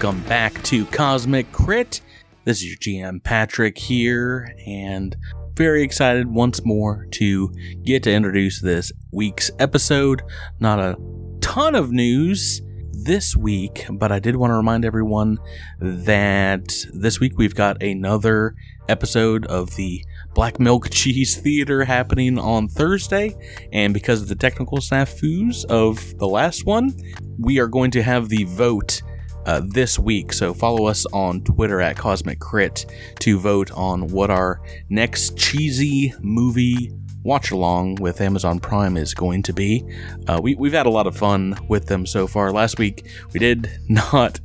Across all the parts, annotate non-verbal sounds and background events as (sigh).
Welcome back to Cosmic Crit. This is your GM Patrick here, and very excited once more to get to introduce this week's episode. Not a ton of news this week, but I did want to remind everyone that this week we've got another episode of the Black Milk (laughs) Cheese Theater happening on Thursday. And because of the technical snafus of the last one, we are going to have the vote uh, this week. So follow us on Twitter at Cosmic Crit to vote on what our next cheesy movie watch along with Amazon Prime is going to be. Uh, we, we've had a lot of fun with them so far. Last week we did (laughs) not,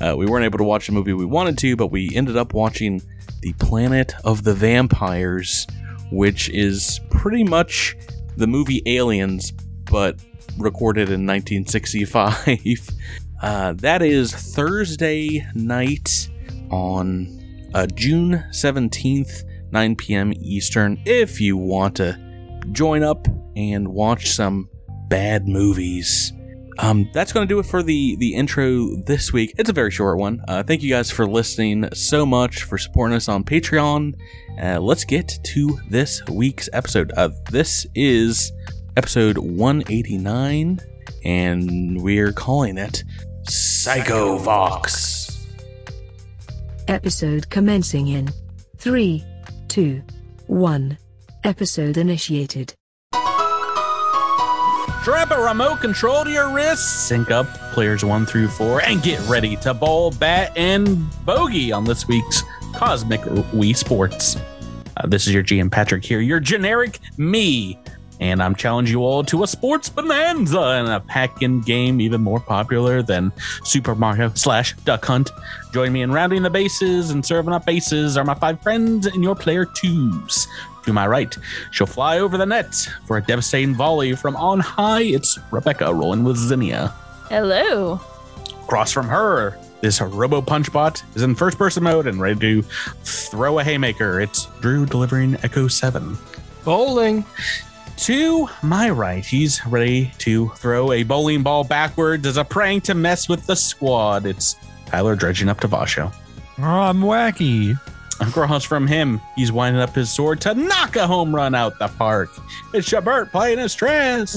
uh, we weren't able to watch the movie we wanted to, but we ended up watching The Planet of the Vampires, which is pretty much the movie Aliens, but recorded in 1965. (laughs) Uh, that is Thursday night on uh, June 17th, 9 p.m. Eastern. If you want to join up and watch some bad movies. Um, that's going to do it for the the intro this week. It's a very short one. Uh, thank you guys for listening so much for supporting us on Patreon. Uh, let's get to this week's episode. Uh, this is episode 189, and we're calling it Psycho Vox. Episode commencing in 3, 2, 1. Episode initiated. Strap a remote control to your wrist, sync up players one through four, and get ready to bowl, bat, and bogey on this week's Cosmic Wii Sports. Uh, this is your GM Patrick here, your generic me, and I'm challenging you all to a sports bonanza and a pack-in game even more popular than Super Mario slash Duck Hunt. Join me in rounding the bases and serving up bases are my five friends and your player twos. To my right, she'll fly over the net for a devastating volley from on high. It's Rebecca rolling with Zinnia. Hello. Across from her, this Robo Punch Bot is in first person mode and ready to throw a haymaker. It's Drew delivering Echo 7. Bowling. To my right, he's ready to throw a bowling ball backwards as a prank to mess with the squad. It's Tyler dredging up to Vasho. Oh, I'm wacky. Across from him, he's winding up his sword to knock a home run out the park. It's Shabert playing his stress.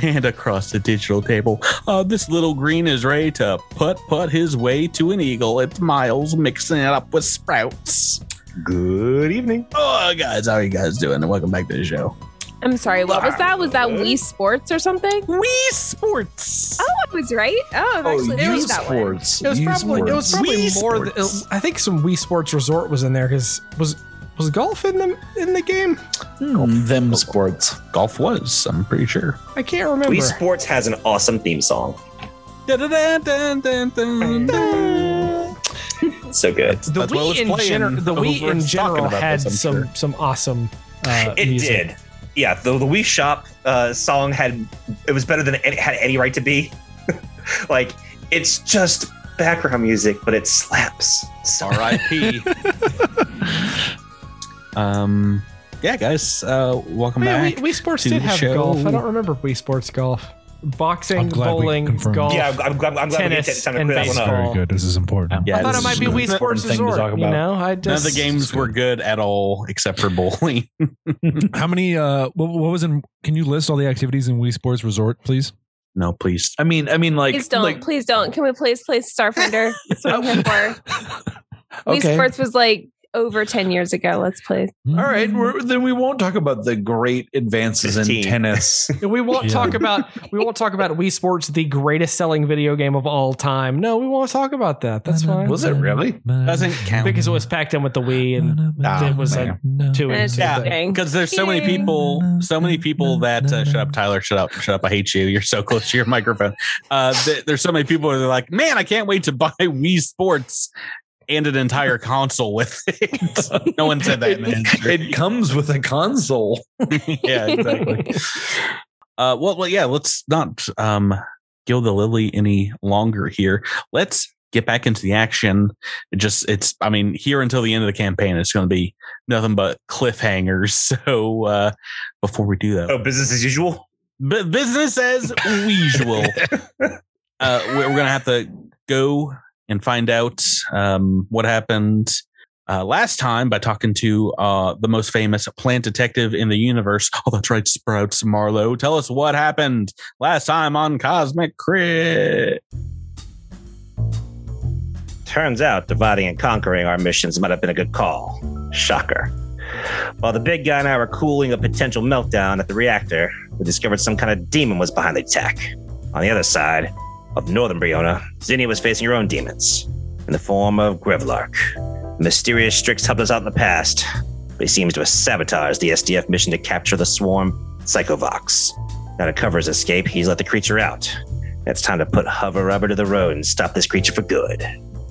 And across the digital table, uh, this little green is ready to put put his way to an eagle. It's Miles mixing it up with sprouts. Good evening. Oh, guys, how are you guys doing? And welcome back to the show. I'm sorry. What was that? Was that Wii Sports or something? Wii Sports. Oh, I was right. Oh, I've oh, actually Wii noticed that one. It was Wii probably it was probably Wii more. Th- I think some Wii Sports Resort was in there because was was golf in the in the game? Hmm, them sports. Golf was, I'm pretty sure. I can't remember. Wii Sports has an awesome theme song. (laughs) So good. the That's Wii in playing general, the over Wii in general had this, some sure. some awesome. Uh, (laughs) it music. did. Yeah, the, the Wii Shop uh, song had it was better than it had any right to be. (laughs) like it's just background music, but it slaps. So R.I.P. um, yeah, guys, uh, welcome yeah, back. Wii, Wii Sports to did the have show. golf. I don't remember Wii Sports golf. Boxing, I'm glad we bowling, golf. yeah, I'm, I'm, I'm glad we did tennis, time to and clear that one baseball. up. Very good. This is important. Yeah, I thought this it might is be an Wii important Sports thing to Resort. talk You about. know, I None just of the games were good at all except for bowling. (laughs) How many? Uh, what, what was in? Can you list all the activities in Wii Sports Resort, please? no, please. I mean, I mean, like, Please don't. like, please don't. Can we please play Starfinder? (laughs) That's what I'm here for. (laughs) Wii okay. Sports was like over 10 years ago. Let's play. All right, we're, then we won't talk about the great advances in tennis. (laughs) we won't Yeah. talk about we won't talk about Wii Sports, the greatest selling video game of all time. No, we won't talk about that. That's fine. Was it really? Doesn't count. because it was packed in with the Wii and it was a man. two And inch. Yeah. because there's so many people, so many people that uh, shut up, Tyler. Shut up, shut up. I hate you. You're so close to your microphone. Uh, there's so many people that are like, man, I can't wait to buy Wii Sports and an entire console with it. (laughs) no one said that. in It, it comes with a console. (laughs) yeah, exactly. uh, well, well, yeah. Let's not um, gild the lily any longer here. Let's get back into the action. It just, it's. I mean, here until the end of the campaign, it's going to be nothing but cliffhangers. (laughs) So uh, before we do that, Oh, business as usual. Bu- business as usual. uh, we're going to have to go and find out um, what happened uh, last time by talking to uh, the most famous plant detective in the universe. (laughs) Oh, that's right, Sprouts Marlowe. Tell us what happened last time on Cosmic Crit. Turns out dividing and conquering our missions might have been a good call. Shocker. While the big guy and I were cooling a potential meltdown at the reactor, we discovered some kind of demon was behind the attack. On the other side of northern Briona, Zinnia was facing her own demons in the form of Grevlark. The mysterious Strix helped us out in the past, but he seems to have sabotaged the SDF mission to capture the swarm Psychovox. Now to cover his escape, he's let the creature out. It's time to put hover rubber to the road and stop this creature for good.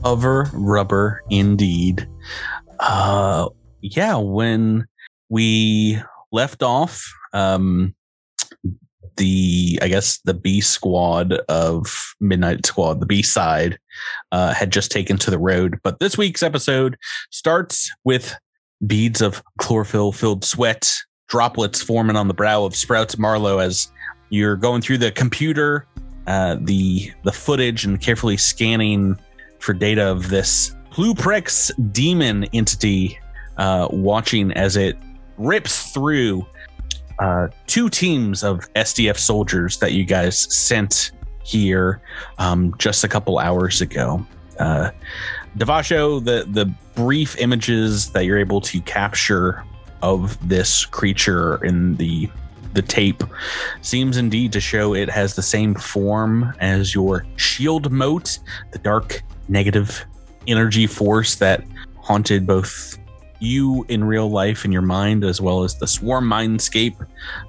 Hover rubber, indeed. Uh, yeah, when we left off, um, the I guess the B squad of Midnight Squad, the B side, uh, had just taken to the road. But this week's episode starts with beads of chlorophyll filled sweat, droplets forming on the brow of Sprouts Marlowe as you're going through the computer, uh, the the footage, and carefully scanning for data of this Pluprex demon entity, uh, watching as it rips through uh, two teams of SDF soldiers that you guys sent here um, just a couple hours ago. Uh, the the brief images that you're able to capture of this creature in the the tape seems indeed to show it has the same form as your shield mote, the dark negative energy force that haunted both you in real life in your mind as well as the swarm mindscape.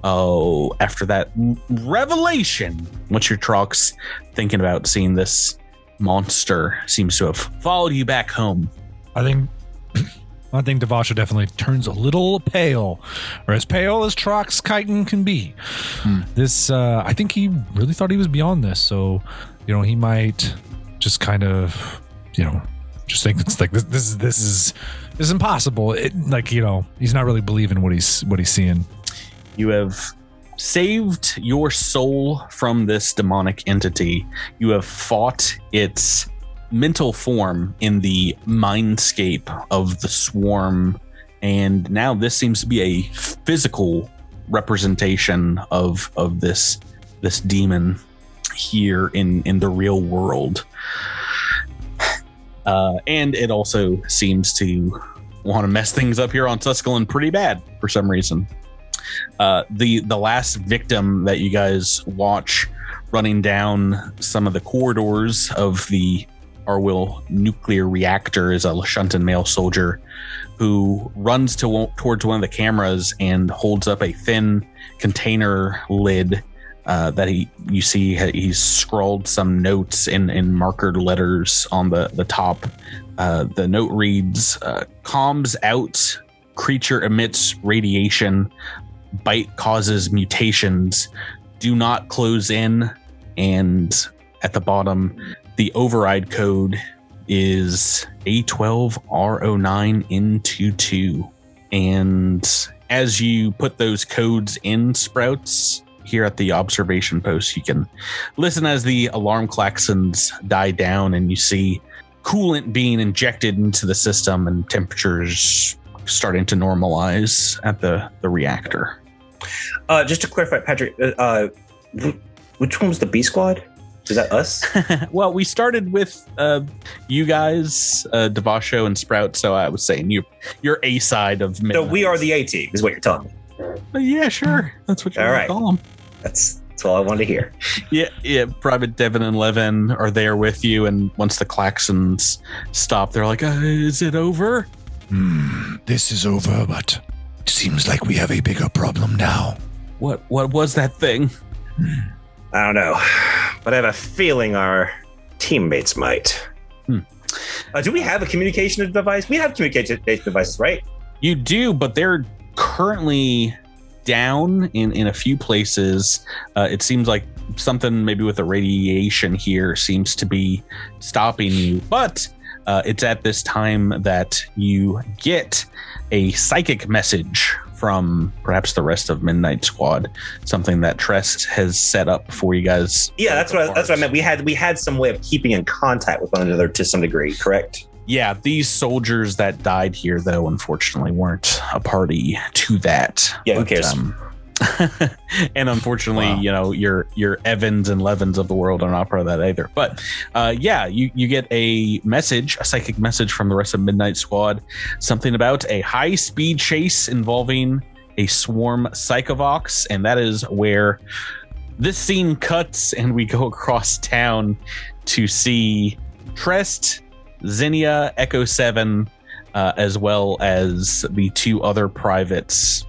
Oh, after that revelation, what's your Trox thinking about seeing this monster seems to have followed you back home? I think (clears throat) I think Devasho definitely turns a little pale, or as pale as Trox Chitin can be. Hmm. This, uh, I think he really thought he was beyond this, so you know he might just kind of, you know, just think it's like this. This is this is is impossible. It, like you know, he's not really believing what he's what he's seeing. You have saved your soul from this demonic entity. You have fought its mental form in the mindscape of the swarm. And now this seems to be a physical representation of of this this demon here in in the real world. Uh, and it also seems to want to mess things up here on Tusculin pretty bad for some reason. Uh, the the last victim that you guys watch running down some of the corridors of the Arwil nuclear reactor is a Lashuntan male soldier who runs to towards one of the cameras and holds up a thin container lid uh, that he you see he's scrawled some notes in in markered letters on the the top. Uh, the note reads: uh, "Calms out. Creature emits radiation. Bite causes mutations. Do not close in." And at the bottom, the override code is A12R09N22. And as you put those codes in, Sprouts, here at the observation post, you can listen as the alarm klaxons die down and you see coolant being injected into the system and temperatures starting to normalize at the, the reactor. Uh, just to clarify, Patrick, uh, uh, which one was the B squad? Is that us? (laughs) well, we started with uh, you guys, uh, Devasho and Sprout. So I was saying you, you're A side of so we are the A team, is what you're telling me. Uh, yeah, sure. That's what you All right. to call them. That's that's all I wanted to hear. Yeah, yeah. Private Devin and Levin are there with you, and once the klaxons stop, they're like, uh, "Is it over?" Hmm, this is over, but it seems like we have a bigger problem now. What What was that thing? I don't know, but I have a feeling our teammates might. Hmm. Uh, do we have a communication device? We have communication devices, right? You do, but they're currently down in in a few places. Uh, it seems like something maybe with the radiation here seems to be stopping you, but. Uh, it's at this time that you get a psychic message from perhaps the rest of Midnight Squad, something that Tress has set up for you guys. Yeah, that's what I, that's what I meant. We had we had some way of keeping in contact with one another to some degree, correct? Yeah, these soldiers that died here, though, unfortunately, weren't a party to that. Yeah, who cares? um, (laughs) and unfortunately, Wow. you know, your your Evans and Levins of the world are not part of that either. But uh, yeah, you you get a message, a psychic message from the rest of Midnight Squad, something about a high speed chase involving a swarm psychovox, and that is where this scene cuts, and we go across town to see Tress, Zinnia, Echo Seven, uh, as well as the two other privates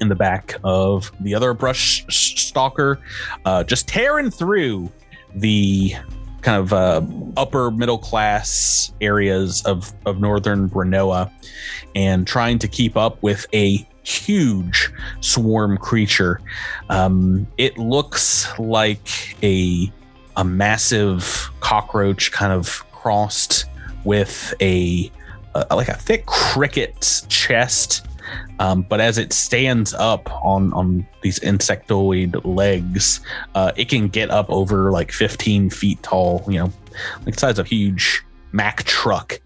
in the back of the other brush stalker, uh, just tearing through the kind of uh, upper middle class areas of, of northern Brenoa and trying to keep up with a huge swarm creature. Um, it looks like a a massive cockroach kind of crossed with a, a like a thick cricket's chest um, but as it stands up on on these insectoid legs, uh, it can get up over like 15 feet tall. You know, like the size of a huge Mack truck,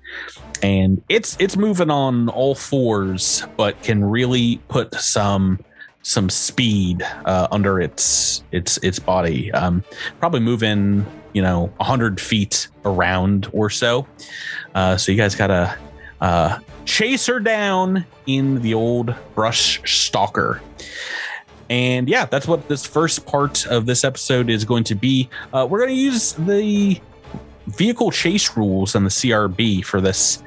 and it's it's moving on all fours, but can really put some some speed uh, under its its its body. Um, probably moving you know 100 feet around or so. Uh, so you guys gotta uh, chase her down in the old brush stalker. And yeah, that's what this first part of this episode is going to be. Uh, we're going to use the vehicle chase rules and the CRB for this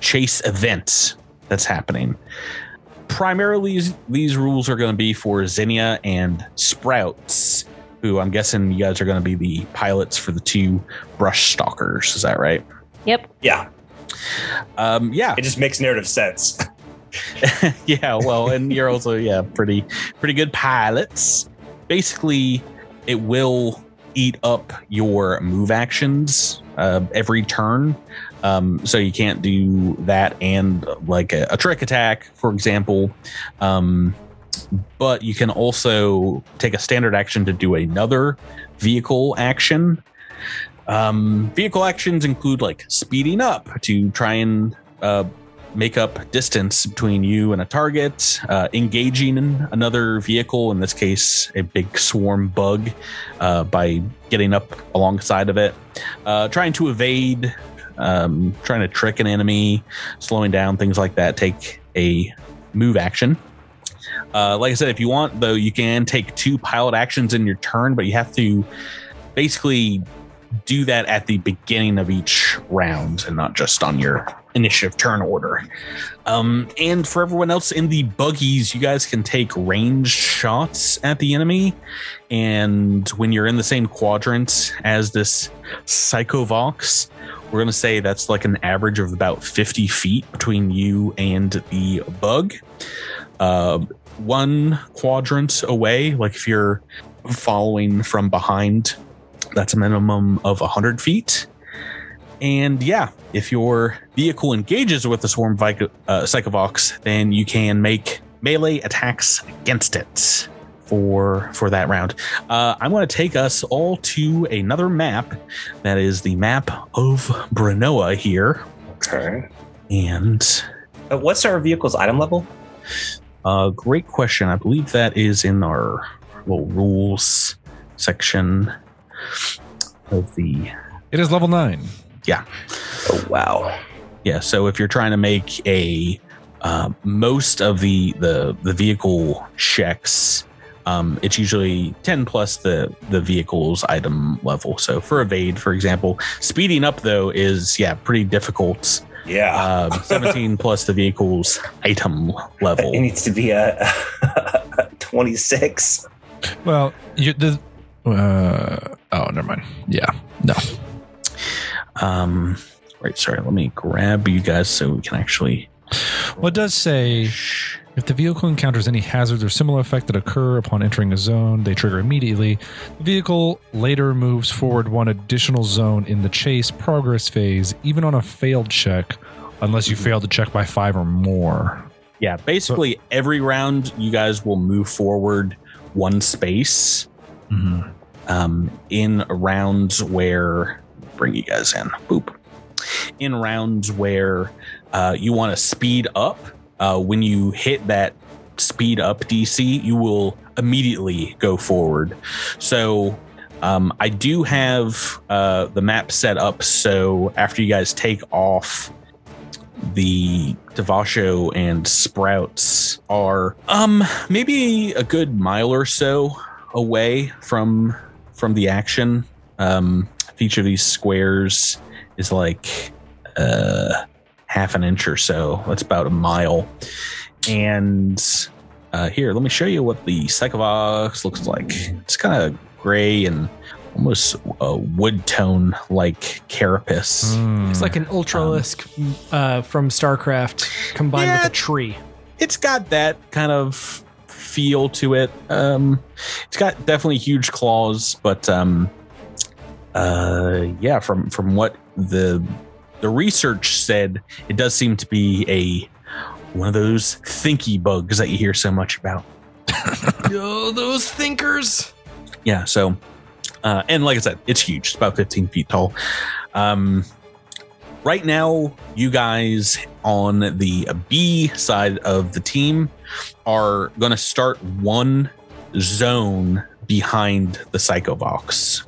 chase event that's happening. Primarily, these rules are going to be for Zinnia and Sprouts, who I'm guessing you guys are going to be the pilots for the two brush stalkers. Is that right? Yep. Yeah, Um, yeah. it just makes narrative sense. (laughs) (laughs) yeah, well, and you're also yeah pretty pretty good pilots. Basically, it will eat up your move actions uh, every turn. Um, so you can't do that and like a, a trick attack, for example. Um, but you can also take a standard action to do another vehicle action. Um, vehicle actions include like speeding up to try and uh, make up distance between you and a target, uh, engaging another vehicle, in this case, a big swarm bug, uh, by getting up alongside of it, uh, trying to evade, um, trying to trick an enemy, slowing down, things like that. Take a move action. Uh, like I said, if you want, though, you can take two pilot actions in your turn, but you have to basically do that at the beginning of each round and not just on your initiative turn order. Um, and for everyone else in the buggies, you guys can take ranged shots at the enemy. And when you're in the same quadrant as this Psychovox, we're going to say that's like an average of about 50 feet between you and the bug. Uh, one quadrant away, like if you're following from behind, that's a minimum of 100 feet. And yeah, if your vehicle engages with the swarm Vico- uh, Psychovox, then you can make melee attacks against it for for that round. Uh, I'm going to take us all to another map. That is the map of Brenoa here. Okay. And Uh, what's our vehicle's item level? Uh, great question. I believe that is in our little rules section of the It is level nine. Yeah. Oh wow. Yeah, so if you're trying to make a uh, most of the the the vehicle checks, um, it's usually ten plus the the vehicle's item level. So for evade, for example, speeding up though is yeah pretty difficult. Yeah. Um, Seventeen plus the vehicle's item level. it needs to be (laughs) a 26. Well, you the. Uh, oh, never mind. Yeah, no. Um, right, sorry. Let me grab you guys so we can actually. Well, it does say if the vehicle encounters any hazards or similar effect that occur upon entering a zone, they trigger immediately. The vehicle later moves forward one additional zone in the chase progress phase, even on a failed check, unless you fail to check by five or more. Yeah, basically every round you guys will move forward one space. Mhm. um, in rounds where bring you guys in boop in rounds where uh, you want to speed up uh, when you hit that speed up dc you will immediately go forward so um, i do have uh, the map set up so after you guys take off the Devasho and Sprouts are um maybe a good mile or so away from from the action. Um, each of these squares is like uh, half an inch or so. That's about a mile. And uh, here, let me show you what the Psychovox looks like. It's kind of gray and almost a wood tone like carapace. Mm. It's like an ultralisk uh, from StarCraft combined Yeah. with a tree. it's got that kind of feel to it. Um, it's got definitely huge claws, but um, uh, yeah, from from what the the research said, it does seem to be a one of those thinky bugs that you hear so much about. (laughs) oh, those thinkers. Yeah, so uh, and like I said, it's huge. It's about 15 feet tall. Um, right now, you guys on the B side of the team are going to start one zone behind the Psychovox.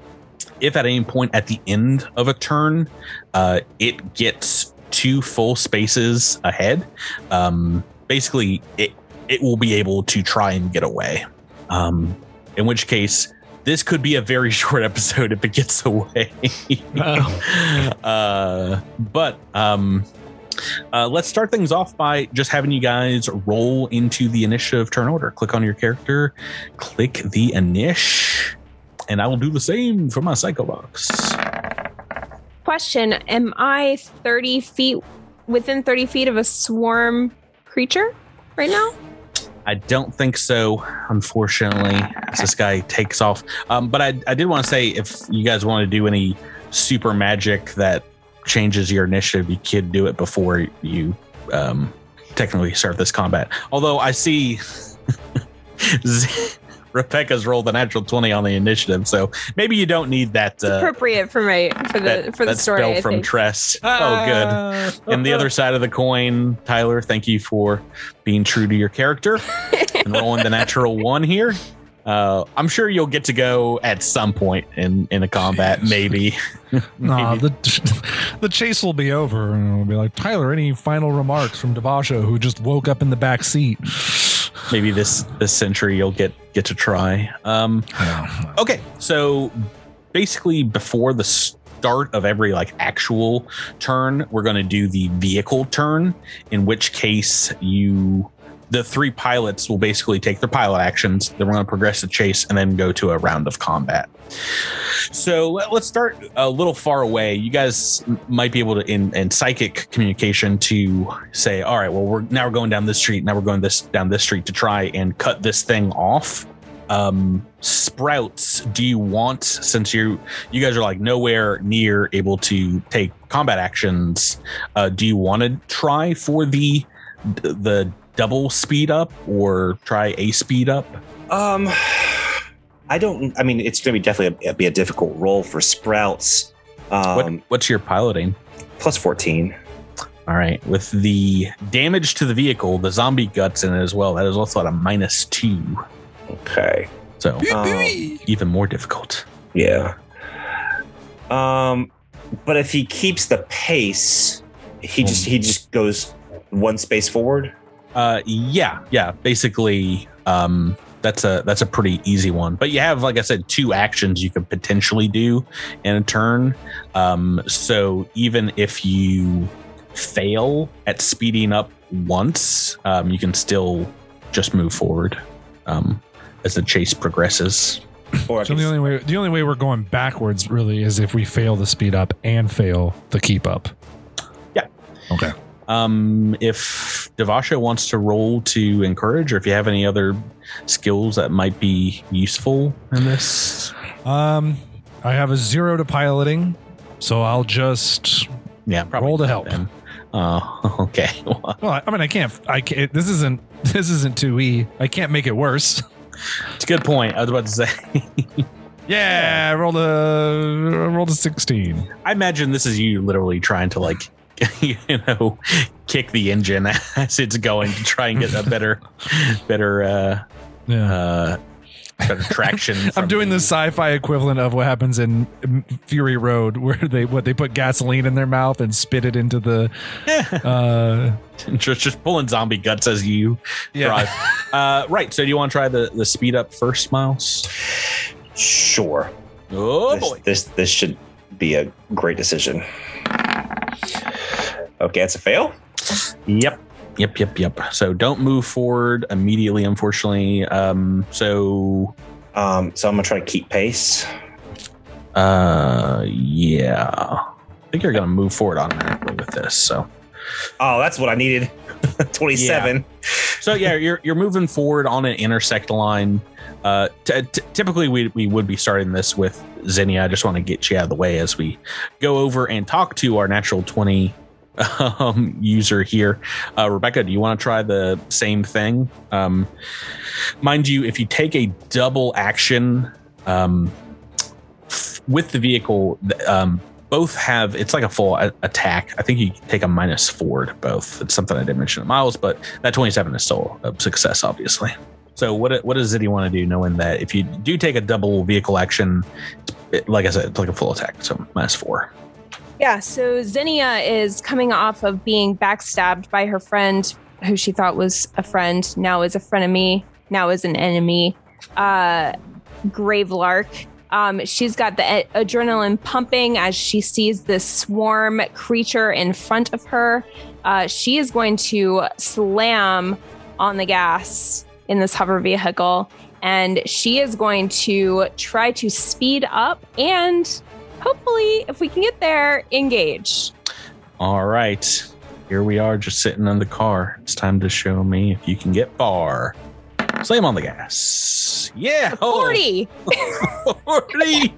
If at any point at the end of a turn, uh, it gets two full spaces ahead, um, basically it it will be able to try and get away. Um, in which case, this could be a very (laughs) short episode if it gets away. (laughs) uh, but um, uh, let's start things off by just having you guys roll into the initiative turn order. Click on your character, click the initiative, and I will do the same for my Psychovox. Question Am I 30 feet within 30 feet of a swarm creature right now? I don't think so, unfortunately, as this guy takes off. Um, but I, I did want to say if you guys want to do any super magic that changes your initiative, you could do it before you um, technically start this combat. Although I see (laughs) (laughs) Rebecca's rolled a natural 20 on the initiative, so maybe you don't need that. Uh, appropriate for my for the that, for the that story. spell I from think. Tress. Oh, good. And the other side of the coin, Tyler, thank you for being true to your character (laughs) and rolling the natural one here. Uh, I'm sure you'll get to go at some point in in a combat, maybe. (laughs) Nah, Maybe. the the chase will be over, and we'll be like Tyler. Any final remarks from Devasho, who just woke up in the back seat? Maybe this this century you'll get get to try. Um, okay, so basically before the start of every like actual turn, we're going to do the vehicle turn. In which case, you the three pilots will basically take their pilot actions. Then we're going to progress the chase and then go to a round of combat. So let- let's start a little far away. You guys might be able to, in, in psychic communication, to say, "All right, well, we're now we're going down this street. Now we're going this down this street to try and cut this thing off." Um, Sprouts, do you want since you you guys are like nowhere near able to take combat actions? Uh, do you want to try for the the double speed up or try a speed up? Um, I don't. I mean, it's going to be definitely a, be a difficult roll for Sprouts. what, Um, what's your piloting? plus fourteen. All right, with the damage to the vehicle, the zombie guts in it as well. That is also at a minus two, Okay. so Um, even more difficult. yeah. Um, but if he keeps the pace, he just he just goes one space forward. Uh, yeah, yeah. Basically, um, that's a that's a pretty easy one. But you have, like I said, two actions you could potentially do in a turn. Um, so even if you fail at speeding up once, um, you can still just move forward um, as the chase progresses. Or I So the only way the only way we're going backwards really is if we fail the speed up and fail the keep up. Yeah. Okay. Um, if Devasho wants to roll to encourage, or if you have any other skills that might be useful in this, Um, I have a zero to piloting, so I'll just yeah, Roll to help. then. Oh, (laughs) okay. (laughs) Well, I, I mean, I can't. I can't. This isn't. (laughs) This isn't two E. I can't make it worse. It's a good point. I was about to say. Yeah, I rolled a I rolled a sixteen. I imagine this is you literally trying to like, (laughs) you know, kick the engine (laughs) as it's going to try and get a better, (laughs) better, uh, Yeah. uh, better traction. I'm doing the sci-fi equivalent of what happens in Fury Road, where they what they put gasoline in their mouth and spit it into the. Uh, just just pulling zombie guts as you yeah. drive. Uh, right. So do you want to try the the speed up first, Miles? Sure. Oh this, boy. This this should be a great decision. Okay, it's a fail. Yep. Yep, yep, yep. So don't move forward immediately, unfortunately. Um, so Um, so I'm gonna try to keep pace. uh yeah. I think you're gonna move forward automatically with this. So Oh, that's what I needed. (laughs) 27. so yeah, you're you're moving forward on an intersect line. Uh, t- t- typically we we would be starting this with Zinnia. I just want to get you out of the way as we go over and talk to our natural twenty um, user here. Uh, Rebecca, do you want to try the same thing? Um, mind you, if you take a double action um, f- with the vehicle, um, both have it's like a full a- attack. I think you take a minus four to both. It's something I didn't mention to Miles, but that 27 is still a success, obviously. So what what does Ziddy want to do, knowing that if you do take a double vehicle action, it, like I said, it's like a full attack, so minus four. Yeah, so Zinnia is coming off of being backstabbed by her friend, who she thought was a friend, now is a frenemy, now is an enemy. Uh, Gravelark. Um, she's got the a- adrenaline pumping as she sees this swarm creature in front of her. Uh, she is going to slam on the gas in this hover vehicle, and she is going to try to speed up and hopefully, if we can get there, engage. All right, here we are, just sitting in the car. It's time to show me if you can get far. Slam on the gas. Yeah, oh. 40. (laughs) 40.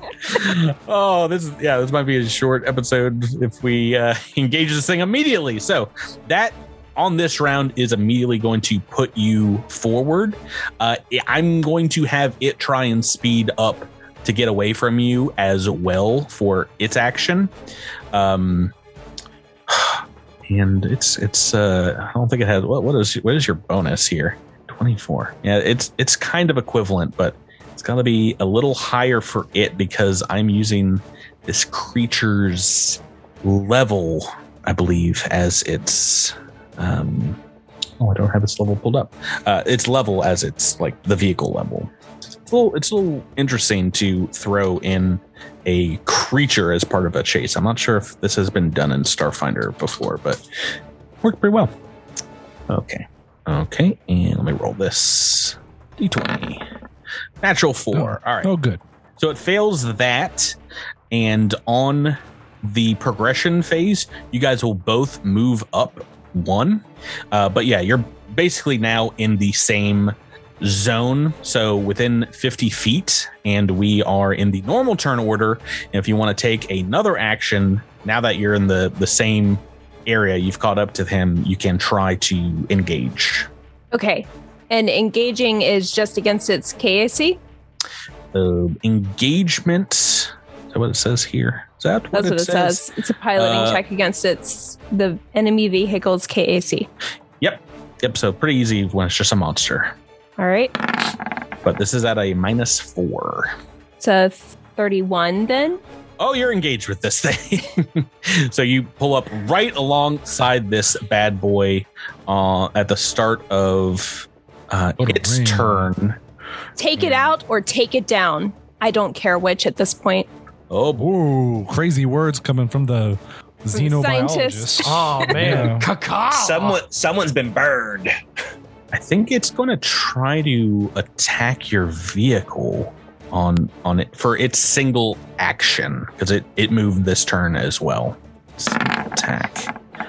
(laughs) oh, this is yeah, this might be a short episode if we uh, (laughs) engage this thing immediately. So that on this round is immediately going to put you forward. Uh, I'm going to have it try and speed up to get away from you as well for its action. Um, (sighs) and it's it's uh, I don't think it has what what is what is your bonus here? 24. Yeah, it's it's kind of equivalent, but it's got to be a little higher for it because I'm using this creature's level, I believe, as its. Um, oh, I don't have its level pulled up. Uh, its level as its like the vehicle level. It's a little, it's a little interesting to throw in a creature as part of a chase. I'm not sure if this has been done in Starfinder before, but worked pretty well. Okay. Okay, and let me roll this d20. Natural four. All right. Oh, good. So it fails that, and on the progression phase, you guys will both move up one. Uh, but yeah, you're basically now in the same zone, so within 50 feet, and we are in the normal turn order. And if you want to take another action, now that you're in the the same area, you've caught up to him, you can try to engage. Okay. And engaging is just against its KAC? Uh, engagement. Is that what it says here? Is that what That's what it says. It's a piloting Uh, check against its the enemy vehicle's KAC. Yep. Yep. So pretty easy when it's just a monster. All right. But this is at a minus four. So 31 then. Oh, you're engaged with this thing. (laughs) so you pull up right alongside this bad boy uh, at the start of uh, its ring. turn. Take it out or take it down. I don't care which at this point. Oh, boy. Ooh, crazy words coming from the scientist. xenobiologist. (laughs) Oh man, Yeah. Caca. Someone someone's been burned. I think it's going to try to attack your vehicle on on it for its single action because it it moved this turn as well. Single attack. (gasps)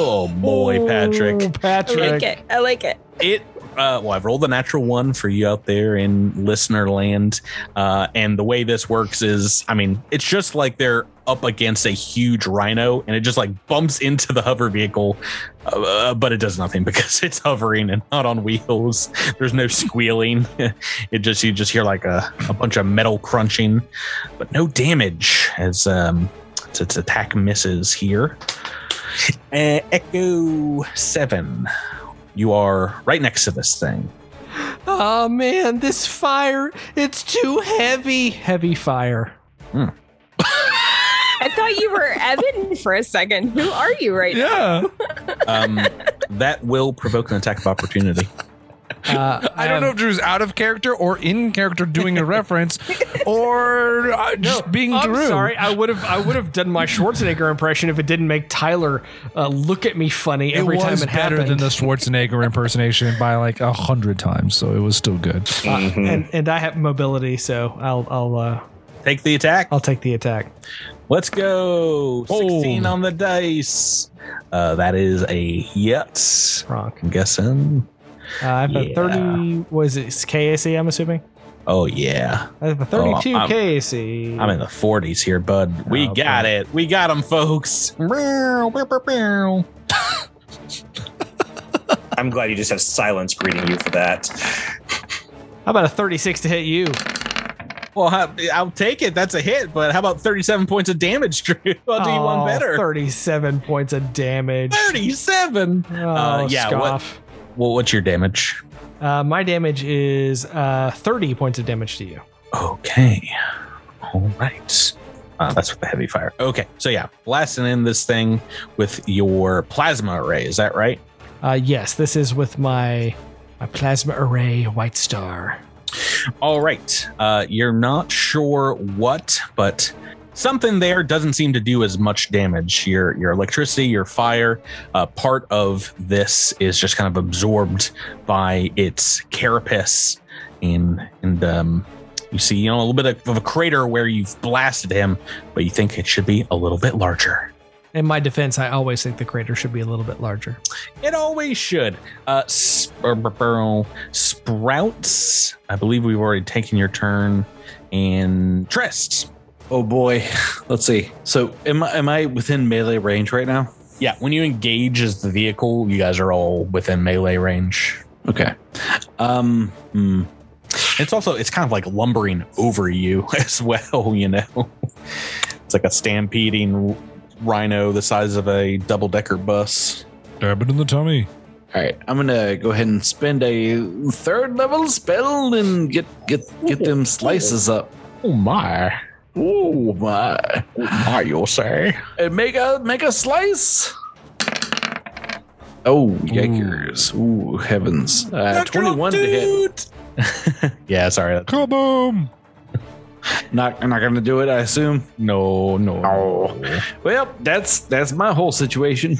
Oh boy, Patrick. Oh, I like it. I like it. it uh, well i've rolled a natural one for you out there in listener land uh, and the way this works is i mean it's just like their up against a huge rhino and it just like bumps into the hover vehicle, uh, but it does nothing (laughs) because it's hovering and not on wheels. There's no squealing. (laughs) it just you just hear like a, a bunch of metal crunching, but no damage as um, its, its attack misses here. Uh, Echo seven, you are right next to this thing. Oh man, this fire, it's too heavy. Heavy fire. I thought you were Evan for a second. Who are you right now? Um, that will provoke an attack of opportunity. Uh, I don't know if Drew's out of character or in character doing a reference (laughs) or uh, just being I'm Drew. sorry. I would have I would have done my Schwarzenegger impression if it didn't make Tyler uh, look at me funny every was time it better happened. than the Schwarzenegger impersonation by like a hundred times, so it was still good. Uh, and and I have mobility, so I'll I'll uh, Take the attack. I'll take the attack. Let's go. 16 Oh. on the dice. Uh, that is a hit. Wrong. I'm guessing. Uh, I have a thirty. Was it KAC? I'm assuming. Oh, yeah. I have a thirty-two I'm- KAC. I'm in the 40s here, bud. We Oh, got okay. it. We got them, folks. I'm glad you just have silence greeting you for that. How about a thirty-six to hit you? Well, how- I'll take it. That's a hit, but how about 37 points of damage, (laughs) Drew? I'll do you one Oh, better. Thirty-seven points of damage. 37. Oh, Uh, yeah, what- Well, what's your damage? Uh, my damage is uh, 30 points of damage to you. Okay. All right. Uh, that's with the heavy fire. Okay. So, yeah, blasting in this thing with your plasma array. Is that right? Uh, yes, this is with my my plasma array white star. All right. Uh, you're not sure what, but something there doesn't seem to do as much damage. Your your electricity, your fire, uh, part of this is just kind of absorbed by its carapace, and and um, you see, you know, a little bit of, of a crater where you've blasted him, but you think it should be a little bit larger. In my defense, I always think the crater should be a little bit larger. It always should. Uh, sp- br- br- sprouts. I believe we've already taken your turn, and Tress. Oh boy. Let's see. So am I am I within melee range right now? Yeah, when you engage as the vehicle, you guys are all within melee range. Okay. Um hmm. It's also it's kind of like lumbering over you (laughs) as well. You know, it's like a stampeding rhino the size of a double decker bus. Stab it in the tummy. All right, I'm gonna go ahead and spend a third level spell and get get get them slices up. Oh my! Oh my! Are you say? And make a make a slice. Oh yikers! Ooh heavens! Uh, Twenty-one to hit. (laughs) yeah, sorry. Kaboom! Not not gonna do it. I assume. No, no. Oh. Well, that's that's my whole situation.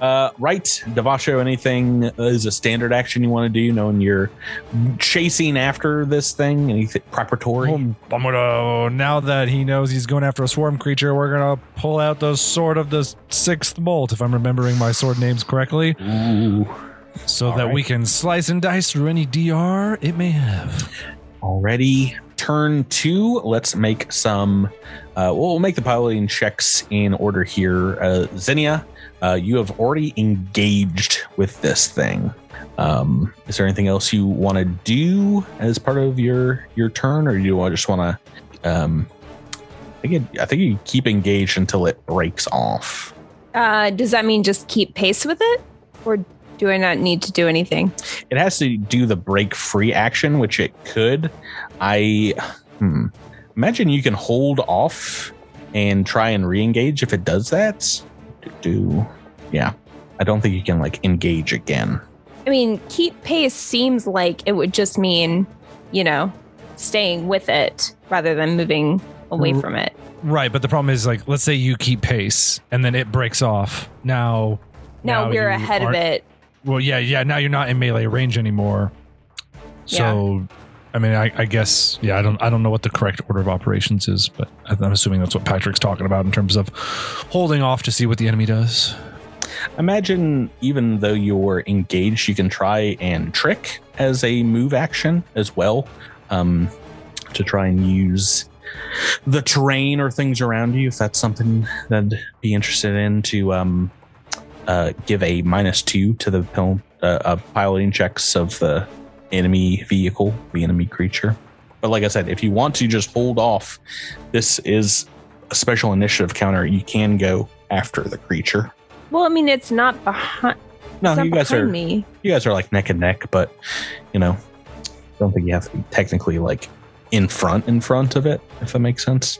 Uh, right, Devasho, anything is a standard action you want to do, knowing you're chasing after this thing? Anything preparatory? I'm gonna now that he knows he's going after a swarm creature, we're gonna pull out the sword of the sixth bolt, if I'm remembering my sword names correctly, Ooh. so All that right. we can slice and dice through any DR it may have. Already turn two. Let's make some. Uh, we'll make the piloting checks in order here. Uh, uh, you have already engaged with this thing. Um, is there anything else you want to do as part of your your turn, or do you just want to? Um, I think it, I think you keep engaged until it breaks off. Uh, does that mean just keep pace with it? Or do I not need to do anything? It has to do the break free action, which it could. I hmm, imagine you can hold off and try and re-engage if it does that. Do yeah. I don't think you can like engage again. I mean, keep pace seems like it would just mean, you know, staying with it rather than moving away R- from it. Right, but the problem is like let's say you keep pace and then it breaks off. Now Now, we're ahead of it. Well, yeah, yeah. Now you're not in melee range anymore. So, I mean, I, I guess, yeah. I don't, I don't know what the correct order of operations is, but I'm assuming that's what Patrick's talking about in terms of holding off to see what the enemy does. Imagine even though you're engaged, you can try and trick as a move action as well. Um, to try and use the terrain or things around you, if that's something that'd be interested in, to um, uh, give a minus two to the pil- uh, uh, piloting checks of the enemy vehicle, the enemy creature. But like I said, if you want to just hold off, this is a special initiative counter. You can go after the creature. Well, I mean, it's not behind. No, not you guys are me. you guys are like neck and neck, but you know, I don't think you have to be technically like in front in front of it, if that makes sense.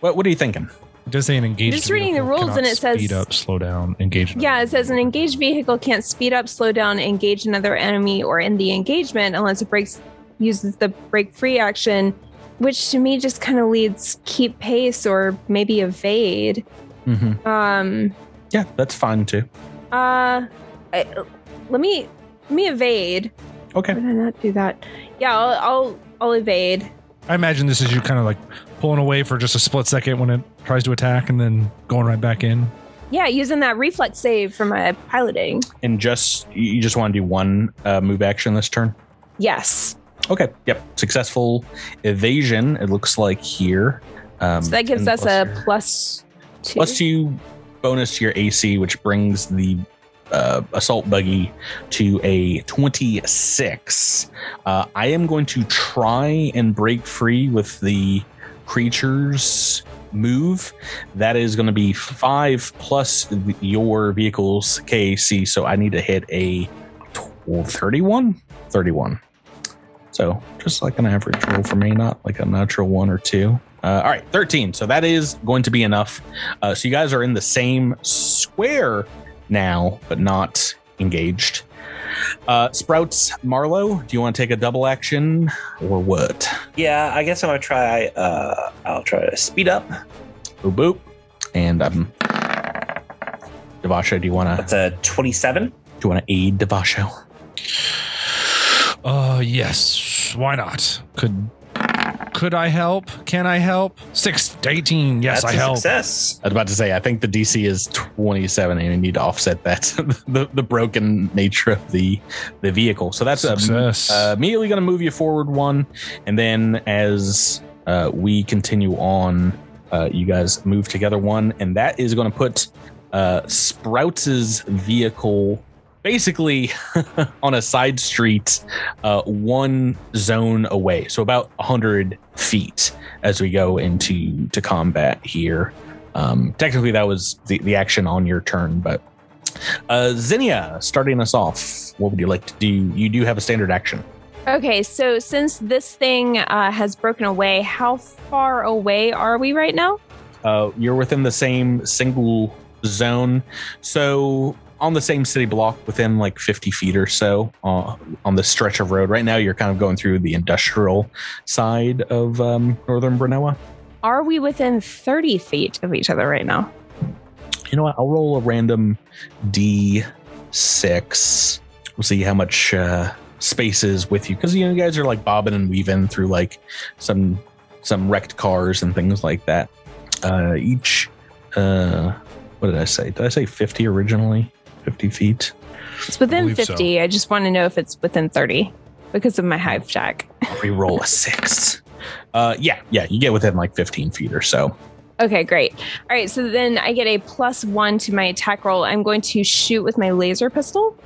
What what are you thinking? It does say an engaged. Just reading the rules and it says- speed up, slow down, engage. Yeah, it says an engaged vehicle can't speed up, slow down, engage another enemy, or end the engagement unless it breaks uses the break free action, which to me just kind of leads keep pace or maybe evade. Mm-hmm. Um, Yeah, that's fine too. uh, I, let me let me evade. Okay. Why did I not do that? Yeah, I'll I'll, I'll evade. I imagine this is you kind of like pulling away for just a split second when it tries to attack, and then going right back in. Yeah, using that reflex save for my piloting. And just you you just want to do one uh, move action this turn. Yes, Okay. Yep. Successful evasion. It looks like here. Um, so that gives us plus a your- plus two. plus two bonus to your AC, which brings the uh, assault buggy to a 26. Uh, I am going to try and break free with the creature's move. That is going to be five plus your vehicle's KAC. So I need to hit a 12, 31? 31. So just like an average roll for me, not like a natural one or two. Uh, all right, 13. So that is going to be enough. Uh, so you guys are in the same square now, but not engaged. Uh, Sprouts, Marlowe, do you want to take a double action or what? Yeah, I guess I'm gonna try. Uh, I'll try to speed up. Boop boop. And um, Devasho, do you want to That's a 27. do you want to aid Devasho? Uh, yes. Why not? Could could I help? Can I help? Six to eighteen. Yes, That's I a help. Success. I was about to say, I think the DC is 27, and you need to offset that (laughs) the, the broken nature of the the vehicle. So that's a, Success. uh, immediately going to move you forward one, and then as uh, we continue on, uh, you guys move together one, and that is going to put uh, Sprouts' vehicle basically (laughs) on a side street, uh, one zone away, so about 100 feet as we go into to combat here. Um, technically, that was the, the action on your turn, but uh, Zinnia, starting us off, what would you like to do? You do have a standard action. Okay, so since this thing uh, has broken away, how far away are we right now? Uh, you're within the same single zone, so on the same city block, within like 50 feet or so uh, on the stretch of road. Right now, you're kind of going through the industrial side of um, northern Brenoa. Are we within 30 feet of each other right now? You know what? I'll roll a random d6. We'll see how much uh, space is with you because you know you guys are like bobbing and weaving through like some some wrecked cars and things like that. Uh, each, uh, what did I say? Did I say 50 originally? 50 feet. It's within believe so. 50. I just want to know if it's within 30 because of my hive jack. Re-roll a six. Uh, yeah, yeah, you get within like 15 feet or so. Okay, great. All right, so then I get a plus one to my attack roll. I'm going to shoot with my laser pistol.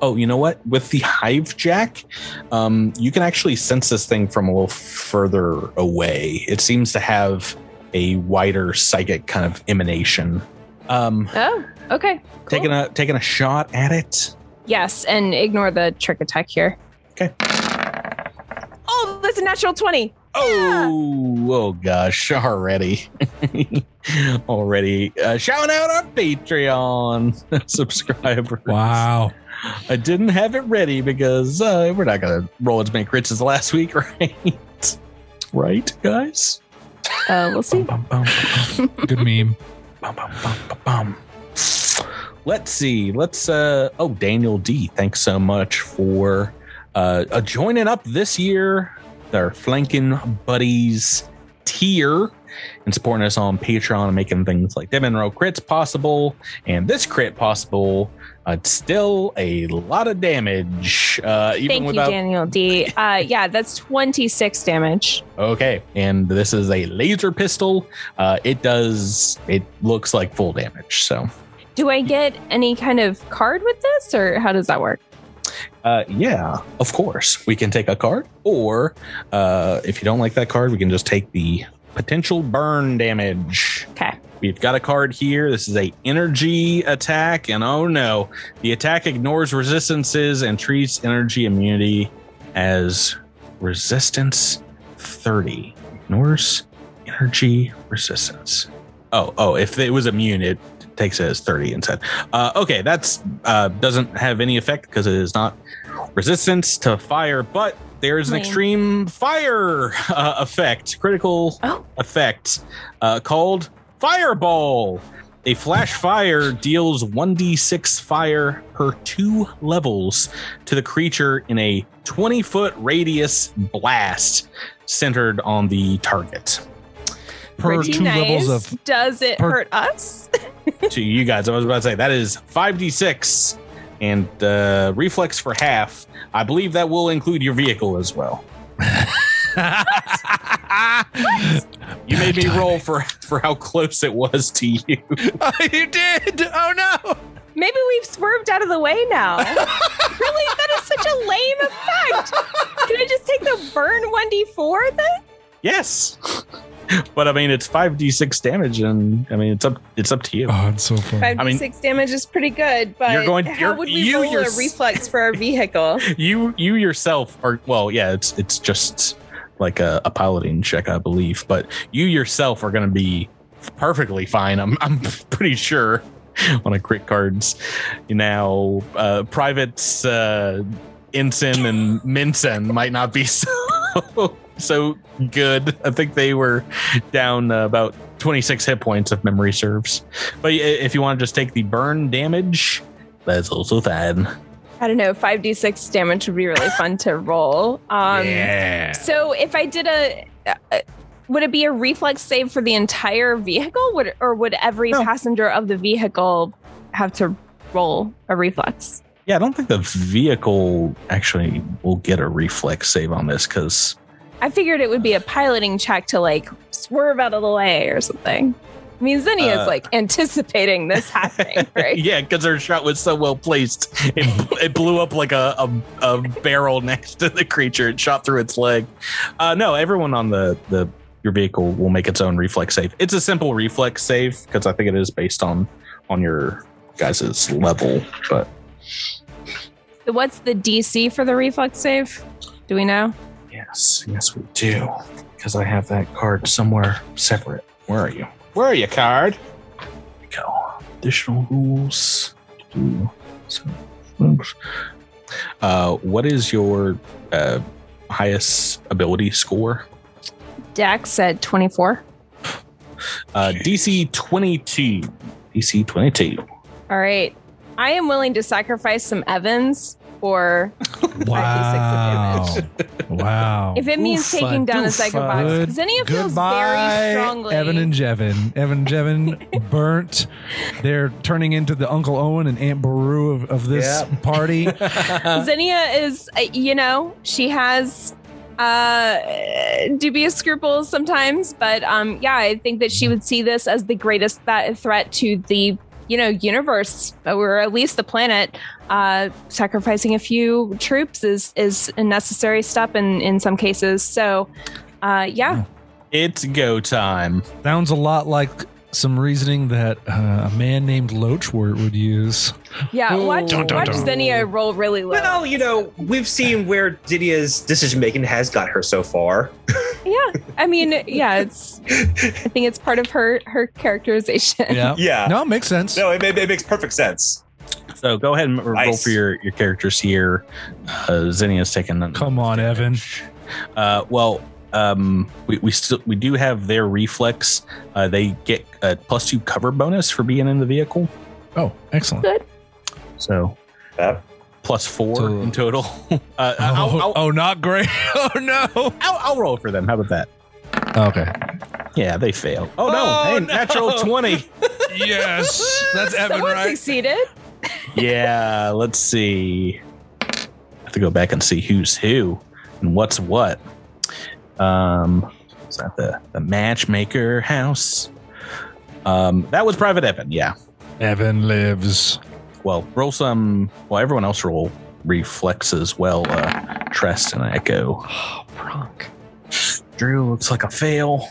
Oh, you know what? With the hive jack, um, you can actually sense this thing from a little further away. It seems to have a wider psychic kind of emanation. Um, Oh, okay. cool. taking a taking a shot at it. Yes, and ignore the trick attack here. Okay. Oh, that's a natural 20. Oh, oh gosh, already, (laughs) already uh, shouting out our Patreon (laughs) subscribers. Wow. I didn't have it ready because uh, we're not gonna roll as many crits as last week, (laughs) right? right, guys. Uh, we'll see. Bum, bum, bum, Good meme. bum, bum, bum, bum, bum. Let's see. Let's. uh Oh, Daniel D. Thanks so much for uh, uh joining up this year. Our flanking buddies tier. and supporting us on Patreon and making things like Devin Row crits possible and this crit possible. Uh, it's still a lot of damage, uh, even Thank you. Daniel D. (laughs) Uh, yeah, that's 26 damage. Okay, and this is a laser pistol. Uh, it does. It looks like full damage. So, Do I get any kind of card with this, or how does that work? uh, yeah, of course, we can take a card, or uh, if you don't like that card, we can just take the potential burn damage. Okay. We've got a card here. This is a energy attack, and oh no, the attack ignores resistances and treats energy immunity as resistance 30. Ignores energy resistance. Oh, oh, if it was immune, it takes it as 30 instead. Uh, okay, that's uh, doesn't have any effect because it is not resistance to fire, but there is an extreme fire uh, effect, critical Oh. effect uh, called Fireball. A flash fire deals 1d6 fire per two levels to the creature in a 20 foot radius blast centered on the target. Per Pretty two levels nice. of Does it per- hurt us? (laughs) to you guys, I was about to say that is 5d6 and uh, reflex for half. I believe that will include your vehicle as well. (laughs) You made me roll for for how close it was to you. (laughs) you did. Oh no. Maybe we've swerved out of the way now. really? That is such a lame effect. Can I just take the burn 1d4 then? Yes. (laughs) But I mean it's 5d6 damage and I mean it's up it's up to you. Oh, it's so fun. 5d6 I mean- damage is pretty good, but You're going- how you're- would we you roll yours- a reflex for our vehicle? (laughs) You you yourself are well, yeah, it's it's just like a, a piloting check, I believe. But you yourself are gonna be perfectly fine. I'm I'm (laughs) pretty sure on a crit cards. Now uh privates uh ensign and minson might not be so so good. I think they were down uh, about 26 hit points if memory serves. But if you want to just take the burn damage, that's also fine. I don't know. 5d6 damage would be really fun to roll. Um, yeah. So if I did a, uh, would it be a reflex save for the entire vehicle, would, or would every No. passenger of the vehicle have to roll a reflex? Yeah, I don't think the vehicle actually will get a reflex save on this because I figured it would be a piloting check to like swerve out of the way or something. I mean, Zinni Uh, is like anticipating this happening, (laughs) right? yeah, because her shot was so well placed, it, it blew up like a, a, a barrel (laughs) next to the creature. It shot through its leg. Uh, no, everyone on the the your vehicle will make its own reflex save. It's a simple reflex save because I think it is based on on your guys' level. But So what's the DC for the reflex save? Do we know? Yes, yes, we do because I have that card somewhere separate. Where are you? Where are you, card? Here we go. Additional rules. Do some moves. Uh, what is your uh, highest ability score? Dex at 24. Uh, DC 22. DC 22. All right. I am willing to sacrifice some Evans for Wow. wow. if it means Oofa taking down a doofa. Psychovox. Good- Zinnia feels Goodbye, very strongly. Evan and Jevin. Evan and Jevin (laughs) burnt. They're turning into the Uncle Owen and Aunt Beru of, of this Yep. party. (laughs) Zinnia is, uh, you know, she has uh dubious scruples sometimes but um yeah i think that she would see this as the greatest th- threat to the you know universe or at least the planet uh sacrificing a few troops is is a necessary step in in some cases so uh yeah It's go time. Sounds a lot like some reasoning that uh, a man named Loachwort would use. yeah watch, Dun, dun, watch dun. Zinnia roll really low Well, you know, we've seen where Zinnia's decision making has got her so far. (laughs) yeah i mean yeah it's i think it's part of her her characterization Yeah. (laughs) Yeah. No, it makes sense. No, it, it, it makes perfect sense. So go ahead and roll Nice. for your, your characters here. Uh, Zinnia's taking them. Come on, Evan. Uh, well, um, we, we still we do have their reflex. Uh, they get a plus two cover bonus for being in the vehicle. Oh, excellent. Good. So Yeah. plus four So- in total. (laughs) uh, I'll, Oh, I'll, oh, not great. (laughs) Oh, no. I'll, I'll roll for them. How about that? Okay. Yeah, they fail. Oh no! Oh, hey, no. natural twenty. (laughs) yes, that's Evan, Someone right? succeeded. yeah, let's see. I have to go back and see who's who and what's what. Um, is that the the matchmaker house? Um, that was Private Evan. Yeah. Evan lives. Well, roll some. Well, everyone else roll reflexes. well. Uh, Tress and Echo. Oh, Bronk. Drew looks like a fail.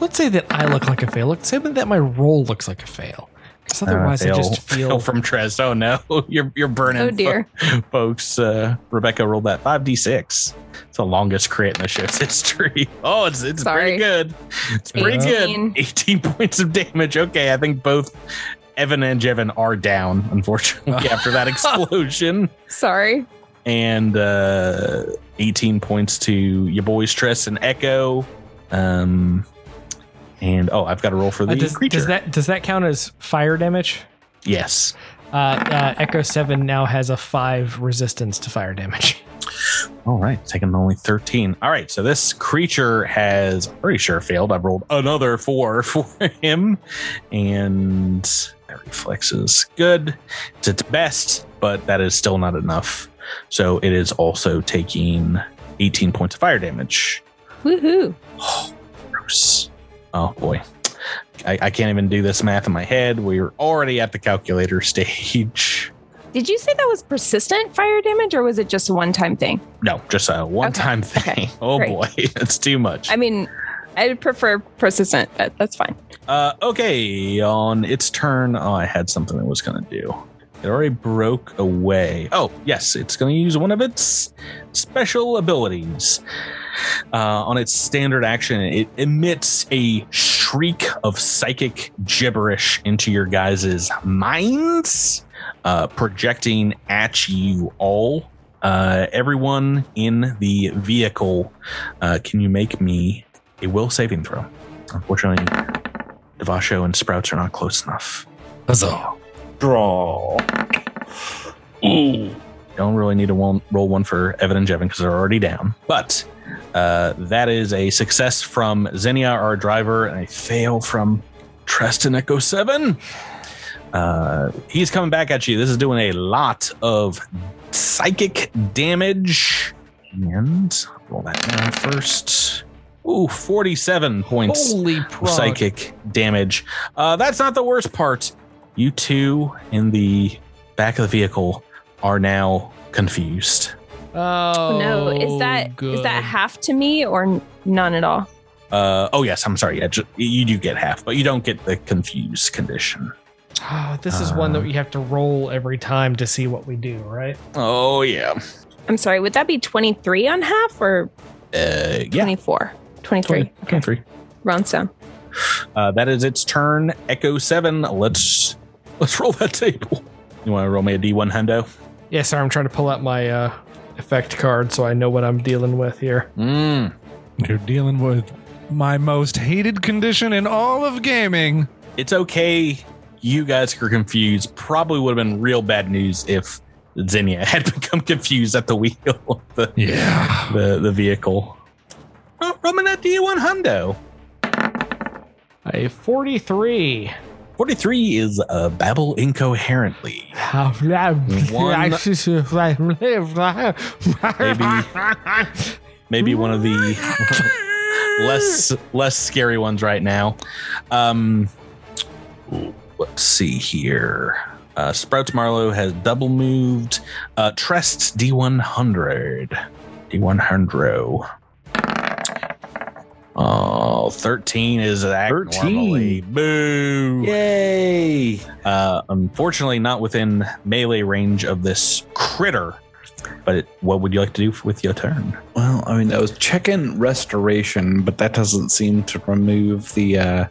Let's say that I look like a fail. Let's say that my roll looks like a fail. Because otherwise, Uh, I just fail- (laughs) feel. fail from Tress. Oh no, (laughs) you're you're burning. Oh dear. fo- folks. Uh, Rebecca rolled that five d six. It's the longest crit in the show's (laughs) history. Oh, it's it's Sorry. pretty good. It's pretty good. 18. 18 points of damage. Okay, I think both Evan and Jevin are down, unfortunately, after that explosion. Sorry. And uh 18 points to your boys Tress and Echo. Um and oh, I've got to roll for the Uh, does, creature. does that does that count as fire damage? yes. Uh, uh, Echo Seven now has a five resistance to fire damage. (laughs) All right, taking only 13. All right, so this creature has pretty sure failed. I've rolled another four (laughs) for him, and that reflexes good. It's its best, but that is still not enough. So it is also taking 18 points of fire damage. Woohoo. Gross. Oh boy. I, I can't even do this math in my head. We're already at the calculator stage. Did you say that was persistent fire damage or was it just a one time thing? No, just a one time thing. okay, (laughs) Oh great. boy, (laughs) that's too much. I mean, I prefer persistent, but that's fine. Uh, okay, on its turn, oh, I had something it was going to do. It already broke away. Oh, yes, it's going to use one of its special abilities. (laughs) Uh, on its standard action, it emits a shriek of psychic gibberish into your guys' minds, uh, projecting at you all. Uh, everyone in the vehicle, uh, can you make me a will saving throw? Unfortunately, Devasho and Sprouts are not close enough. Huzzah. Draw. Ooh. Don't really need to roll roll one for Evan and Jevin because they're already down. But uh, that is a success from Zinnia, our driver, and a fail from Treston Echo 7. Uh, he's coming back at you. This is doing a lot of psychic damage. And roll that down first. Ooh, 47 points Holy of psychic damage. Uh, that's not the worst part. You two in the back of the vehicle are now confused. Oh no, is that is good. that half to me or none at all? Uh, oh yes, I'm sorry. Yeah, ju- you do get half, but you don't get the confused condition. Oh, this is one Uh, that we have to roll every time to see what we do, right? Oh yeah, I'm sorry, would that be 23 on half or uh, yeah. 24? 23. 20, 23. Rounds down. Uh, that is its turn. Echo seven. Let's let's (laughs) roll that table. You want to roll me a D1 hundo? Yeah, sorry, I'm trying to pull out my uh, effect card so I know what I'm dealing with here. Mm. You're dealing with my most hated condition in all of gaming. It's okay. You guys are confused. Probably would have been real bad news if Zinnia (laughs) had become confused at the wheel of the Yeah. the, the vehicle. Oh, roll me that D1 hundo. A 43. 43 is uh, babble incoherently. One- Maybe one of the (laughs) less less scary ones right now. Um, let's see here. Uh, Sprouts Marlowe has double moved. Uh, Tress's D100. D100. Oh, 13 is act 13. normally. Boo. Yay. Uh, unfortunately, not within melee range of this critter. But what would you like to do with your turn? Well, I mean, I was checking restoration, but that doesn't seem to remove the. uh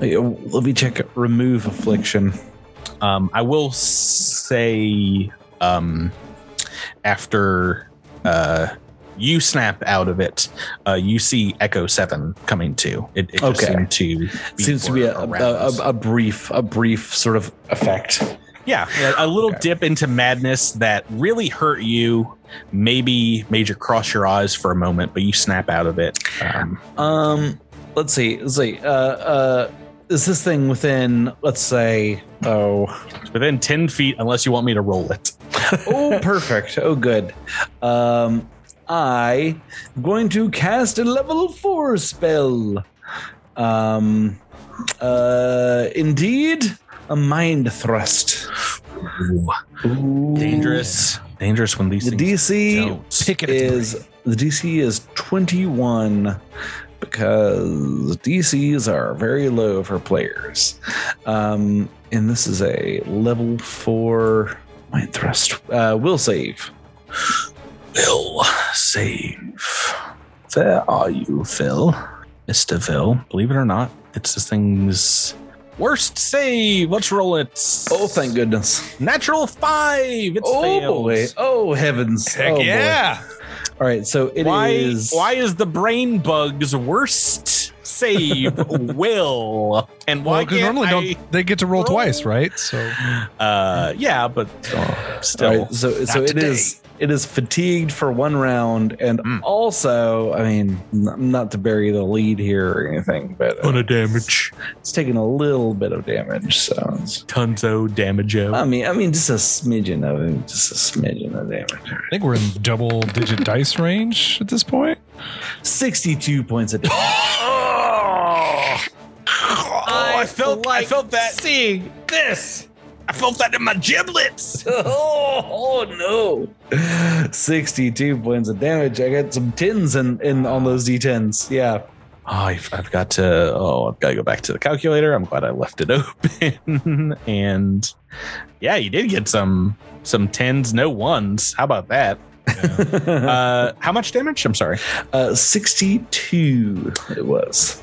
uh, Let me check remove affliction. Um, I will say, um, after uh, you snap out of it, uh, you see Echo Seven coming too. It, it just Okay. seemed to Seems to be a, a, a, brief, a brief sort of effect. yeah, a, little dip into madness that really hurt you. Maybe made you cross your eyes for a moment, but you snap out of it. Um, Um, let's see. Let's see. Uh, uh, is this thing within? Let's say. Oh, It's within 10 feet unless you want me to roll it. oh, perfect. Oh, good. Um, I am going to cast a level four spell. Um, uh, indeed, a mind thrust. Ooh. Dangerous. Dangerous when these The DC don't. Pick its is the DC is 21 because DCs are very low for players. Um, and this is a level four mind thrust. Uh, will save. Will save. Where are you, Phil? Mr. Phil. Believe it or not, it's this thing's worst save. Let's roll it. Oh, thank goodness. Natural five. It's Oh failed. boy. Oh heavens. Heck oh, boy. yeah. All right. So it is. why why is the brain bug's worst save will and why Well, because can't normally I, don't they get to roll roll? twice, right? So uh yeah but uh, still All right, so so not it is it is fatigued for one round, and Mm. also, I mean, not to bury the lead here or anything, but uh, ton of damage it's taking a little bit of damage. So it's, tons of damage oh. I mean, I mean, just a smidgen of it, just a smidgen of damage. I think we're in double digit dice range at this point. Sixty-two points of damage. (laughs) I felt I felt that Seeing this. I felt that in my giblets (laughs) oh, oh no! Sixty-two points of damage. I got some tens in, in on those d10s. Yeah. Oh, I've, I've got to. Oh, I've got to go back to the calculator. I'm glad I left it (laughs) open. and yeah, you did get some some tens, no ones. How about that? (laughs) Uh, how much damage? I'm sorry. uh, Sixty-two. It was.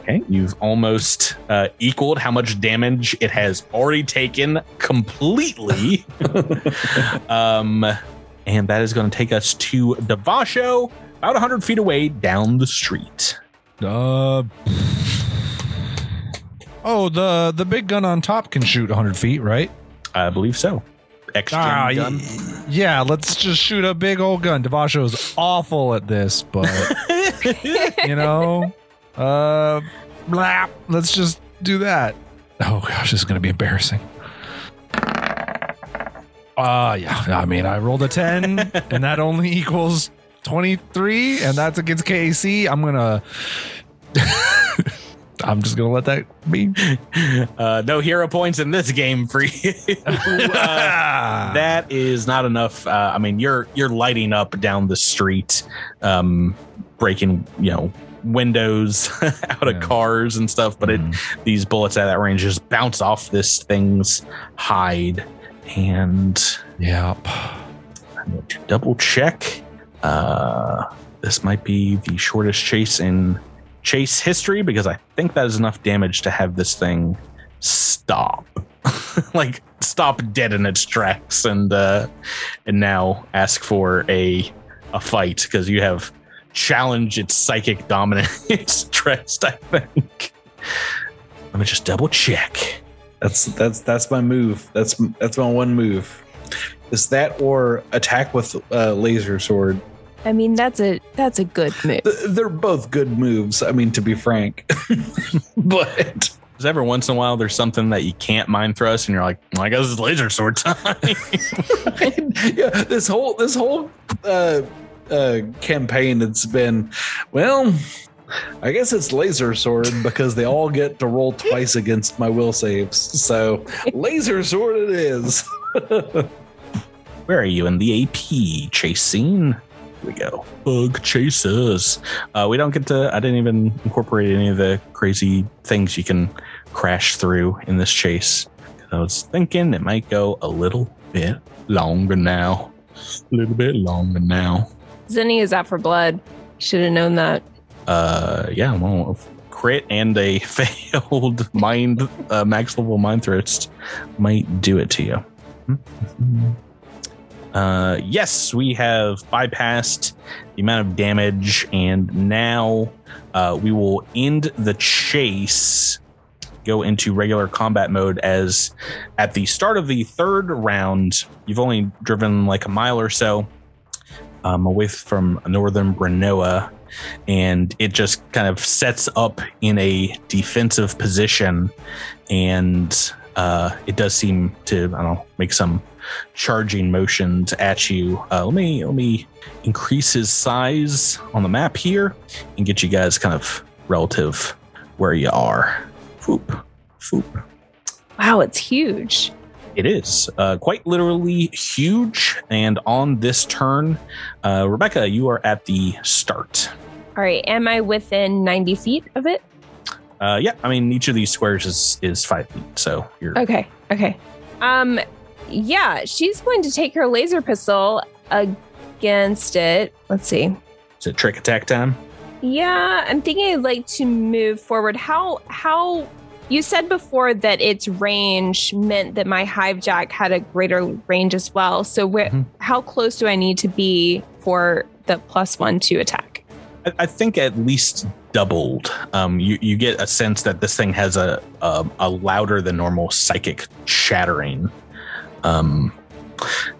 Okay, you've almost uh, equaled how much damage it has already taken completely. (laughs) (laughs) um, and that is going to take us to Devasho, about 100 feet away down the street. Uh Oh, the the big gun on top can shoot 100 feet, right? I believe so. Extra Ah, gun. y- yeah, let's just shoot a big old gun. Devasho's awful at this, but (laughs) you know, uh, let's just do that. Oh gosh, this is gonna be embarrassing. Uh yeah, I mean, I rolled a 10 (laughs) and that only equals 23 and that's against KAC. I'm gonna (laughs) I'm just gonna let that be. (laughs) Uh, no hero points in this game for you. Uh, that is not enough. Uh, I mean, you're you're lighting up down the street, um, breaking you know windows (laughs) out of cars and stuff. But it Mhm. these bullets at that range just bounce off this thing's hide, and Yep. I need to double check. Uh, this might be the shortest chase in chase history because I think that is enough damage to have this thing stop, (laughs) like stop dead in its tracks, and uh, and now ask for a a fight because you have challenged its psychic dominance (laughs) Tress. I think. Let me just double check. That's that's that's my move. That's that's my one move. Is that or attack with uh, laser sword? I mean, that's a that's a good move. They're both good moves. I mean, to be frank, (laughs) but Because every once in a while there's something that you can't mind thrust, and you're like, well, I guess it's laser sword time. (laughs) yeah, this whole this whole uh, uh, campaign, it's been well. I guess it's laser sword because they all get to roll twice against my will saves. So (laughs) laser sword it is. (laughs) Where are you in the AP chase scene? Here we go. Bug chasers. Uh, we don't get to. I didn't even incorporate any of the crazy things you can crash through in this chase. I was thinking it might go a little bit longer now. A little bit longer now. Zenny is out for blood. Should have known that. Uh, yeah, well, crit and a (laughs) failed mind uh, max level mind thrust might do it to you. Uh, yes, we have bypassed the amount of damage, and now uh, we will end the chase. Go into regular combat mode as at the start of the third round, you've only driven like a mile or so um, away from northern Brenoa and it just kind of sets up in a defensive position, and uh, it does seem to I don't know make some charging motions at you. Uh, let me let me increase his size on the map here and get you guys kind of relative where you are. Foop, foop. Wow, it's huge. It is uh, quite literally huge. And on this turn, uh, Rebecca, you are at the start. All right, am I within 90 feet of it? Uh, yeah, I mean each of these squares is is five feet, so you're Okay, okay. Um, yeah, she's going to take her laser pistol against it. Let's see. is it trick attack time? Yeah, I'm thinking I'd like to move forward. How how you said before that its range meant that my hive jack had a greater range as well. So where Mhm. how close do I need to be for the plus one to attack? I, I think at least doubled. Um, you you get a sense that this thing has a a, a louder than normal psychic shattering. Um,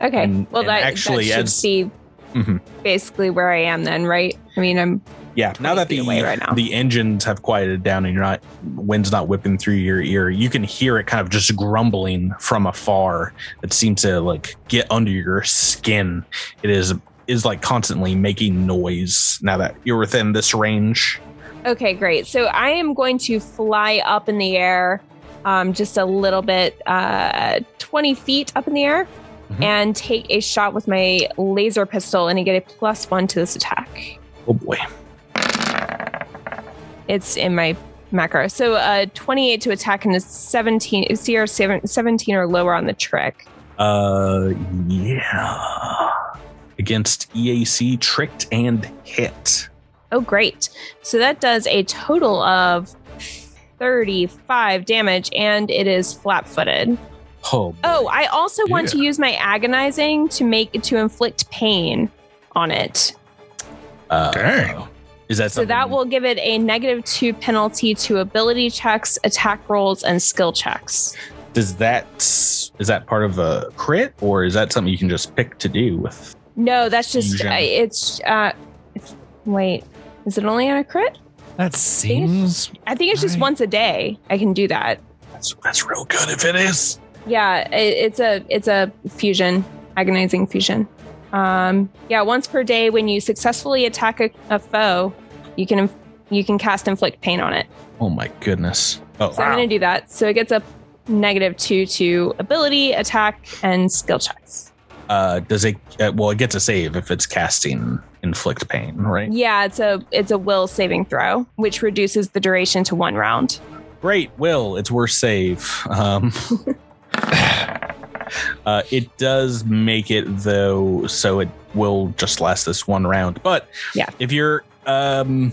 Okay. And- well and that actually that should as- be Mhm. basically where I am then, right? I mean I'm Yeah, now that the right now. the engines have quieted down and you're not wind's not whipping through your ear, you can hear it kind of just grumbling from afar. It seems to like get under your skin. It is is like constantly making noise now that you're within this range. Okay, great. So I am going to fly up in the air, um, just a little bit, uh, 20 feet up in the air, Mhm. and take a shot with my laser pistol and I get a plus one to this attack. Oh boy. It's in my macro. So uh, 28 to attack and a 17, CR seven- 17 or lower on the trick. Uh yeah. Against EAC tricked and hit. Oh, great. So that does a total of 35 damage and it is flat footed. Oh, Oh, I also want to use my agonizing to make to inflict pain on it. uh, Dang. Is that So that will give it a negative two penalty to ability checks, attack rolls, and skill checks. does that is that part of a crit or is that something you can just pick to do with No, that's just uh, it's. uh Wait, is it only on a crit? That seems I think it's just Right. once a day. I can do that. that's, that's real good if it is Yeah, it, it's a it's a fusion, agonizing fusion. Um, yeah, once per day when you successfully attack a, a foe, you can inf- you can cast inflict pain on it. oh my goodness oh So I'm going to do that. So it gets a negative two to ability, attack, and skill checks. uh does it uh, well it gets a save if it's casting inflict pain right Yeah, it's a it's a will saving throw, which reduces the duration to one round. great will it's worth save um (laughs) uh it does make it though so it will just last this one round but Yeah. if you're um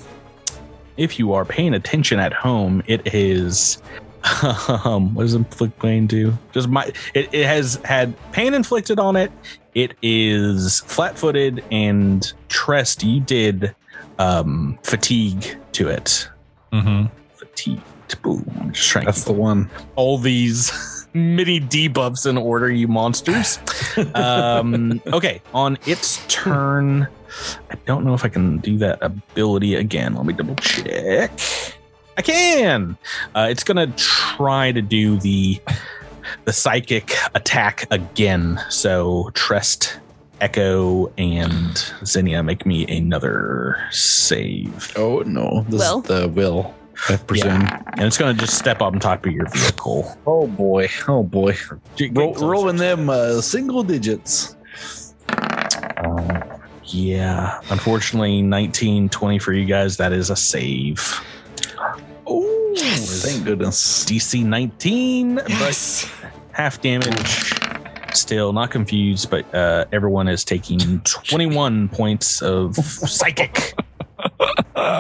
if you are paying attention at home it is (laughs) um what does inflict pain do? Just my it, it has had pain inflicted on it. It is flat-footed and tress you did um fatigue to it. Hmm fatigued. Boom. I'm just trying That's the one. all these (laughs) mini debuffs in order you monsters. (laughs) Um okay. On its turn i don't know if i can do that ability again let me double check i can uh, it's gonna try to do the the psychic attack again so tress echo and zinnia make me another save Oh no, this Will? is the will. I presume. and it's gonna just step up on top of your vehicle Oh boy. Oh boy. Roll, rolling them uh, single digits. Yeah, unfortunately, 19, 20 for you guys. That is a save. Oh, thank goodness. DC 19, but half damage. Still not confused, but uh, everyone is taking 21 points of psychic. (laughs)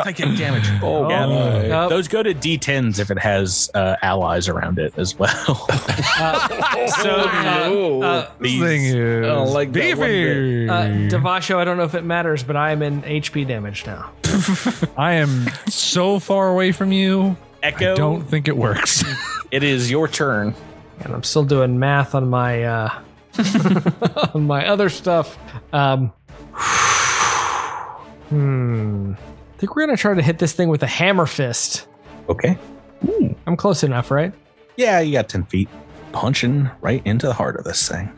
psychic damage. Oh, Yeah. my. Uh, Those go to D10s if it has uh, allies around it as well. (laughs) uh, (laughs) so, uh, no. uh, This thing is I don't like that one beefy. uh, Devasho, I don't know if it matters, but I am in HP damage now. (laughs) I am so far away from you. Echo, I don't think it works. it is your turn. and I'm still doing math on my uh, on my other stuff. Um, (sighs) hmm. I think we're gonna try to hit this thing with a hammer fist. Okay. I'm close enough, right? Yeah, you got 10 feet. Punching right into the heart of this thing.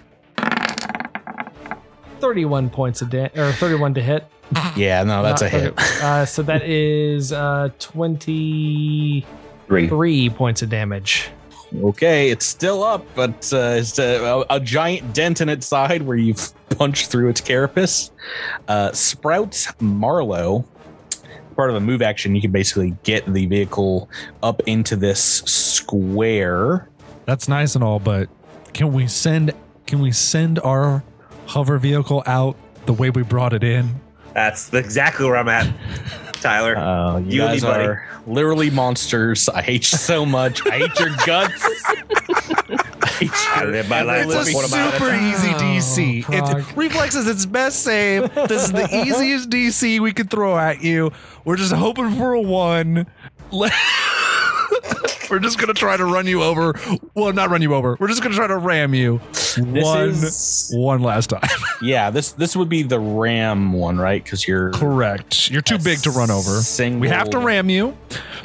31 points of da- or 31 to hit. Yeah, no, that's Not a hit. Uh, so that (laughs) is uh, 23 Three. points of damage. Okay, it's still up, but uh, it's a, a giant dent in its side where you've punched through its carapace. Uh, Sprouts Marlowe, part of a move action, you can basically get the vehicle up into this square. That's nice and all, but can we send can we send our hover vehicle out the way we brought it in? That's exactly where I'm at, (laughs) Tyler. Uh, you, You and guys me, buddy. are literally monsters. I hate you so much. I hate your guts. (laughs) I hate I your- live my life It's a one quarter mile at a super easy DC. Oh, It, reflex is its best save. This is the (laughs) easiest DC we could throw at you. We're just hoping for a one. (laughs) We're just gonna try to run you over. Well, not run you over. We're just gonna try to ram you This one is one last time. (laughs) yeah. This this would be the ram one, right? Because you're Correct. You're too big to run over. Single. We have to ram you.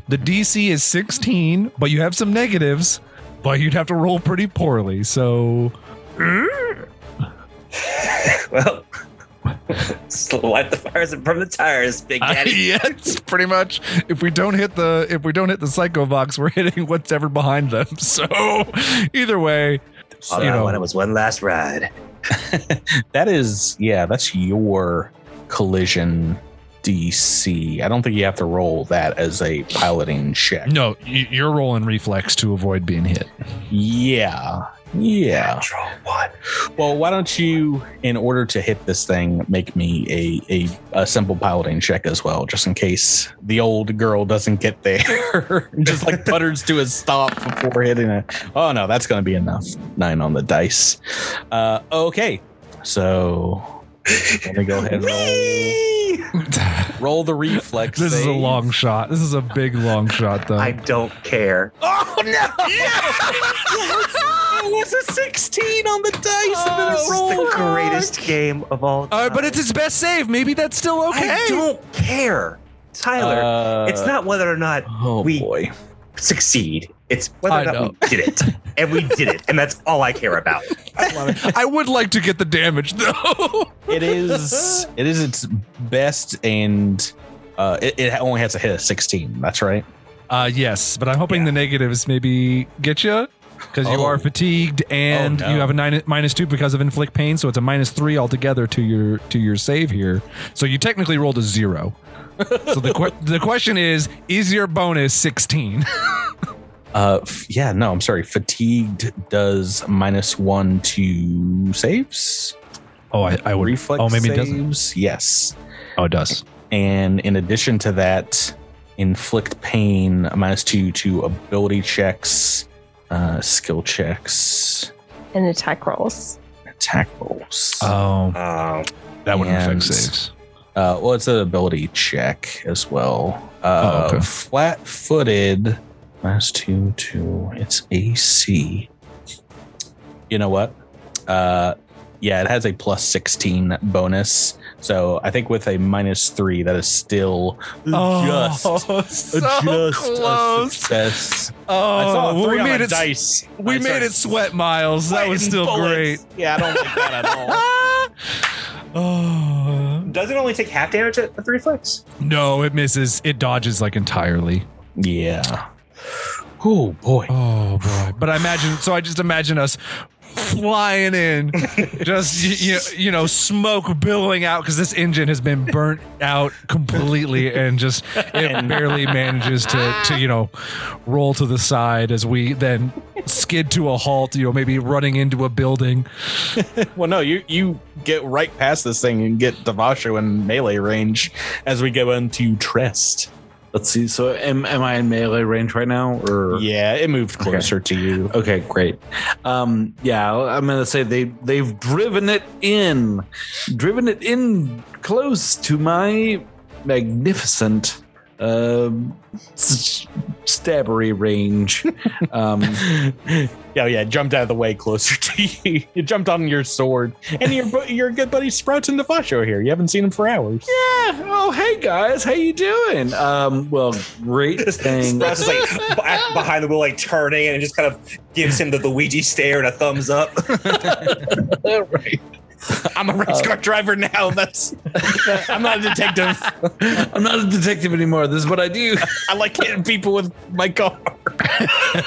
The DC is 16, but you have some negatives. But you'd have to roll pretty poorly. So (laughs) Well, light the fires from the tires, Big Uh, Daddy. (laughs) yes, pretty much. If we don't hit the if we don't hit the Psychovox, we're hitting whatever behind them. (laughs) So either way, All you I know, wanted was one last ride. That is, yeah, that's your collision DC. I don't think you have to roll that as a piloting check. no, you're rolling reflex to avoid being hit. Yeah. Yeah. Control one. Well, why don't you, in order to hit this thing, make me a, a, a simple piloting check as well, just in case the old girl doesn't get there. (laughs) just like putters to a stop before hitting it. Oh, no, that's going to be enough. Nine on the dice. Uh, okay. So let me go ahead and roll, roll the reflex. This is a long shot. This is a big long shot, though. I don't care. Oh, no. (laughs) it was a 16 on the dice. and then it This is rolled. the greatest game of all time. Uh, but it's his best save. Maybe that's still okay. I don't care. Tyler, Uh, it's not whether or not Oh, we- boy. succeed. It's whether or not we did it. and we did it. And that's all I care about. (laughs) I would like to get the damage though. it is it is its best and uh it, it only has to hit a 16 that's right Uh, yes, but I'm hoping the negatives maybe get you because you Oh. are fatigued and Oh, no. you have a nine, minus two because of inflict pain, so it's a minus three altogether to your to your save here. So you technically rolled a zero. so the que- (laughs) the question is: Is your bonus 16? (laughs) uh f- yeah no i'm sorry fatigued does minus one to saves Oh, I, I would. reflex oh, maybe it doesn't. saves yes Oh, it does. and in addition to that inflict pain minus two to ability checks uh skill checks and attack rolls. attack rolls Oh, Um, that wouldn't and- affect saves. Uh, well, it's an ability check as well. Uh, Oh, okay. Flat footed, minus two, two. It's AC. You know what? Uh, yeah, it has a plus 16 bonus. So I think with a minus three, that is still just, (laughs) so just a success. Oh, I saw a three we on made the it. dice. We I made it sweat, Miles. That was still bullets. Yeah, I don't like that at all. oh. (laughs) (laughs) does it only take half damage at three reflex? No, it misses. It dodges like entirely. Yeah. Oh boy. Oh boy! But I imagine. So I just imagine us flying in, (laughs) just you, you, know, smoke billowing out because this engine has been burnt out completely, and just it barely manages to to you know roll to the side as we then skid to a halt. You know, maybe running into a building. (laughs) Well, no, you you get right past this thing and get Devasho in melee range as we go into Trest. Let's see. So am, am I in melee range right now? Or Yeah, it moved closer to you. Okay, great. Um, yeah, I'm gonna say they they've driven it in, driven it in close to my magnificent um, s- stabbery range. (laughs) Um, yeah, yeah. Jumped out of the way closer (laughs) to you. You jumped on your sword, and your your good buddy Sprouts and Devasho here. You haven't seen him for hours. yeah. Oh, hey guys, how you doing? Um, well, great (laughs) thing. Sprouts is like behind the wheel, like turning, and just kind of gives him the Luigi stare and a thumbs up. right. (laughs) I'm a race Uh, car driver now. That's I'm not a detective. I'm not a detective anymore. This is what I do. (laughs) I like hitting people with my car. (laughs)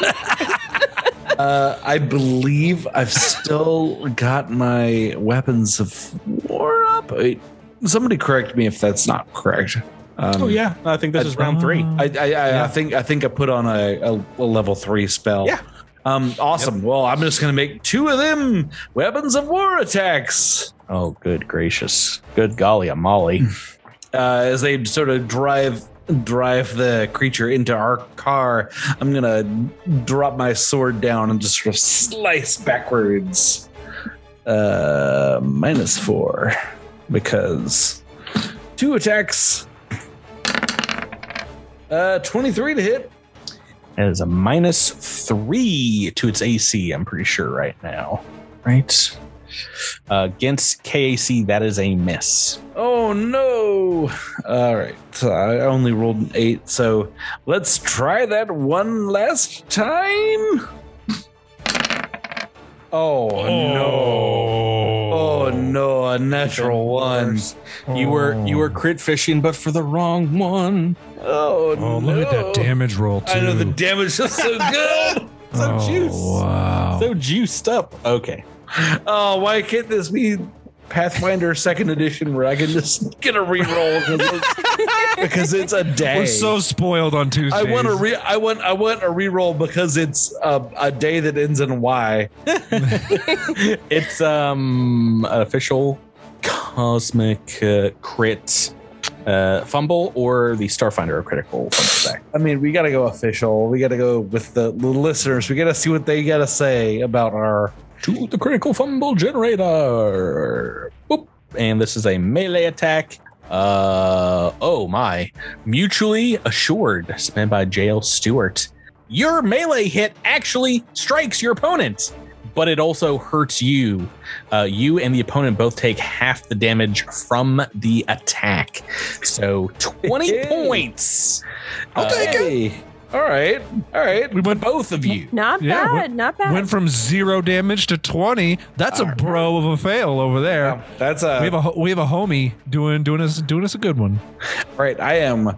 Uh, I believe I've still got my weapons of war up. Wait, somebody correct me if that's not correct. Um, Oh yeah, I think this is round three. I, I, I, I think I think I put on a, a, a level three spell. Yeah. Um. Awesome. Well, I'm just gonna make two of them weapons of war attacks. Oh, good gracious, good golly, Molly. (laughs) Uh, as they sort of drive drive the creature into our car, I'm gonna drop my sword down and just sort of slice backwards. Uh, minus four because two attacks. Uh, 23 to hit. That is a minus three to its AC. I'm pretty sure right now. Right. Uh, against KAC, that is a miss. Oh no! All right, so I only rolled an eight, so let's try that one last time. Oh, no! Oh, oh no! A natural one. You were you were oh. crit fishing, but for the wrong one. Oh, Oh, no! look at that damage roll too. I know the damage is so (laughs) good. So oh, juice. Wow. So juiced up. Okay. oh, why can't this be Pathfinder Second Edition where I can just get a reroll because it's, because it's a day? We're so spoiled on Tuesday. I want a re- I want I want a reroll because it's a, a day that ends in Y. (laughs) It's um an official cosmic uh, crit uh, fumble or the Starfinder critical fumble deck. I mean, we got to go official. We got to go with the, the listeners. We got to see what they got to say about our. To the critical fumble generator. Boop. And this is a melee attack. Uh oh my. Mutually assured, spent by JL Stewart. Your melee hit actually strikes your opponent, but it also hurts you. Uh, you and the opponent both take half the damage from the attack. So 20 (laughs) Hey. points. I'll take it. All right, all right. We went Both of you. Not Yeah, bad. what- not bad. went from zero damage to twenty. That's a bro of a fail over there. That's a we have a we have a homie doing doing us doing us a good one. right. I am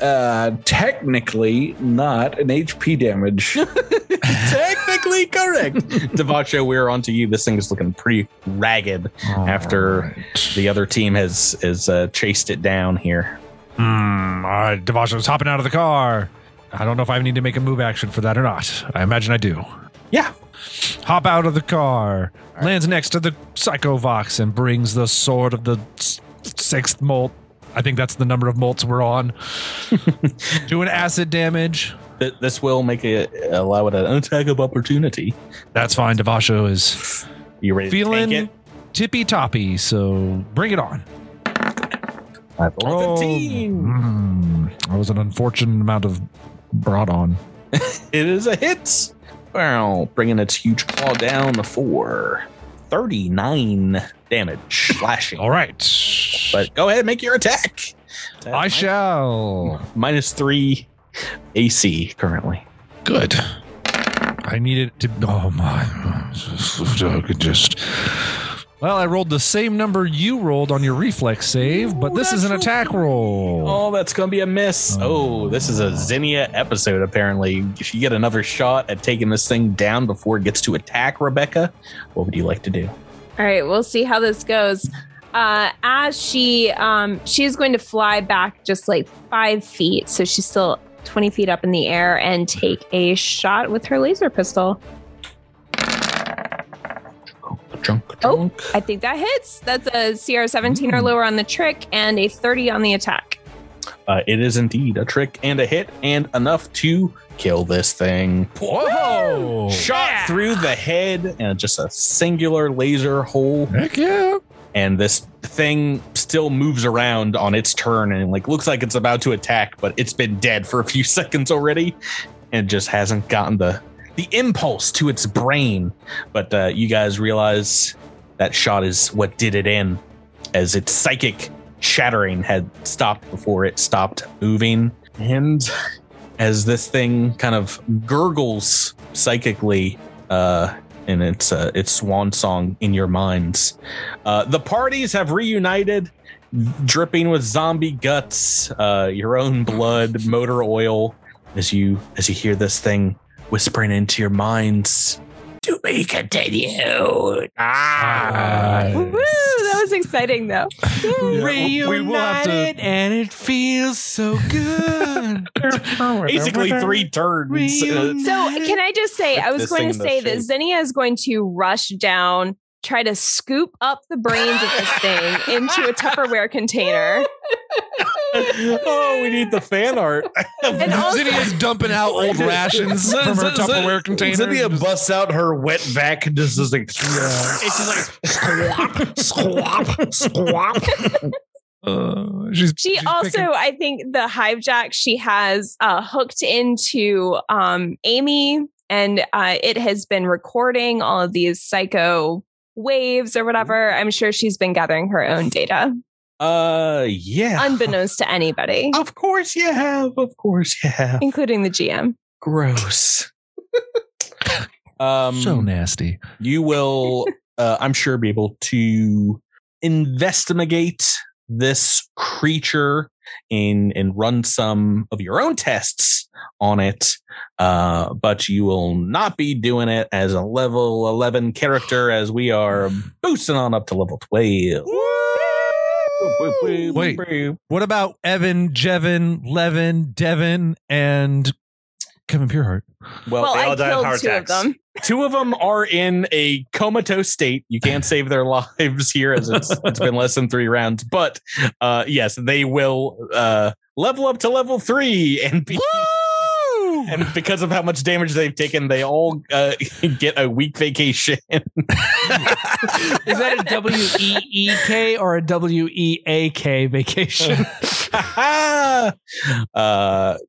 uh technically not an HP damage. (laughs) Technically correct. Devasho, we're on to you. This thing is looking pretty ragged after the other team has has uh, chased it down here. Hmm. All right, Devasho's hopping out of the car. I don't know if I need to make a move action for that or not. I imagine I do. Yeah. Hop out of the car, lands next to the Psychovox, and brings the sword of the s- sixth molt. I think that's the number of molts we're on. (laughs) Doing acid damage. Th- This will make it allow it an attack of opportunity. That's fine. Devasho is You ready feeling tippy toppy, so bring it on. it? I rolled 15. hmm, that was an unfortunate amount of brought on. (laughs) It is a hit. Well, bringing its huge claw down for 39 damage, (laughs) slashing. All right. But go ahead, and make your attack. I shall. Minus three AC currently. Good. I needed to. Oh my! I could just. Well, I rolled the same number you rolled on your reflex save, but this is an attack roll. Oh, that's gonna be a miss. Oh, this is a Zinnia episode. Apparently, if you get another shot at taking this thing down before it gets to attack Rebecca, what would you like to do? All right, we'll see how this goes. Uh, as she um, she's going to fly back just like five feet, so she's still twenty feet up in the air, and take a shot with her laser pistol. Junk, Oh, I think that hits. That's a CR seventeen or lower on the trick, and a thirty on the attack. Uh, it is indeed a trick and a hit, and enough to kill this thing. Whoa! Shot through the head, and just a singular laser hole. Heck yeah! and this thing still moves around on its turn and like looks like it's about to attack, but it's been dead for a few (laughs) seconds already, and just hasn't gotten the the impulse to its brain. But uh, you guys realize that shot is what did it in, as its psychic shattering had stopped before it stopped moving, and as this thing kind of gurgles psychically uh, in its uh, its swan song in your minds. Uh, the parties have reunited, dripping with zombie guts, uh, your own blood, motor oil. As you as you hear this thing whispering into your minds, to be continued. Ah. Woo! That was exciting, though. (laughs) Reunited and it feels so good. (laughs) basically three turns. Uh, So, can I just say, I was going to say that the Zinnia is going to rush down, try to scoop up the brains of this thing into a Tupperware container. (laughs) oh, we need the fan art. (laughs) And also, Zinnia's dumping out old (laughs) rations from her Tupperware container. Zinnia busts out her wet vac and just is like, It's just like squawk, squawk. Uh, she's, she she's also, picking- I think, the hive jack she has uh, hooked into um, Amy, and uh, it has been recording all of these psycho waves or whatever. I'm sure she's been gathering her own data, Uh, yeah. unbeknownst to anybody, (laughs) Of course you have. Of course you have. including the GM. Gross. um, so nasty. you will, (laughs) uh, I'm sure, be able to investigate this creature and and run some of your own tests on it. Uh, but you will not be doing it as a level 11 character, as we are boosting on up to level 12. Wait. What about Evan, Jevin, Levin, Devin, and Kevin Pureheart? Well, Well, they I died of killed heart two attacks. of them. two of them are in a comatose state. You can't save their (laughs) lives here as it's, it's been less than three rounds. But uh, yes, they will uh, level up to level three and be. And (laughs) because of how much damage they've taken, they all uh, (laughs) get a week vacation. Is that a W E E K or a W E A K vacation? (laughs) uh,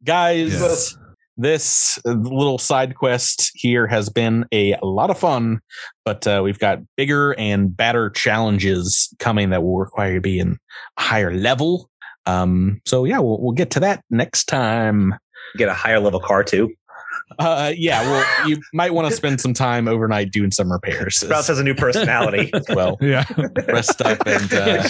guys, Yes. this little side quest here has been a lot of fun, but uh, we've got bigger and badder challenges coming that will require you to be in a higher level. Um, so yeah, we'll, we'll get to that next time. Get a higher level car too. Uh, yeah, well, you might want to spend some time overnight doing some repairs. Sprouts has a new personality. (laughs) well, Yeah. rest up and uh,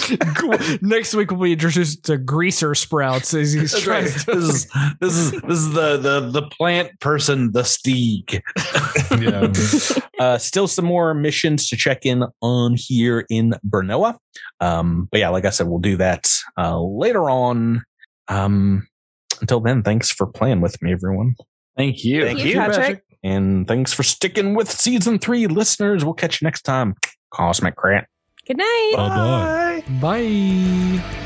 (laughs) Next week we'll be introduced to Greaser Sprouts as he's That's trying right. to. This is this is this is the the the plant person, the Steeg. (laughs) yeah. uh, still some more missions to check in on here in Bernoa. Um, but yeah, like I said, we'll do that uh, later on. Um, until then, thanks for playing with me, everyone. Thank you. Thank you, you, Patrick. And thanks for sticking with season three, listeners. We'll catch you next time. Cosmic Grant. Good night. Bye bye. Bye.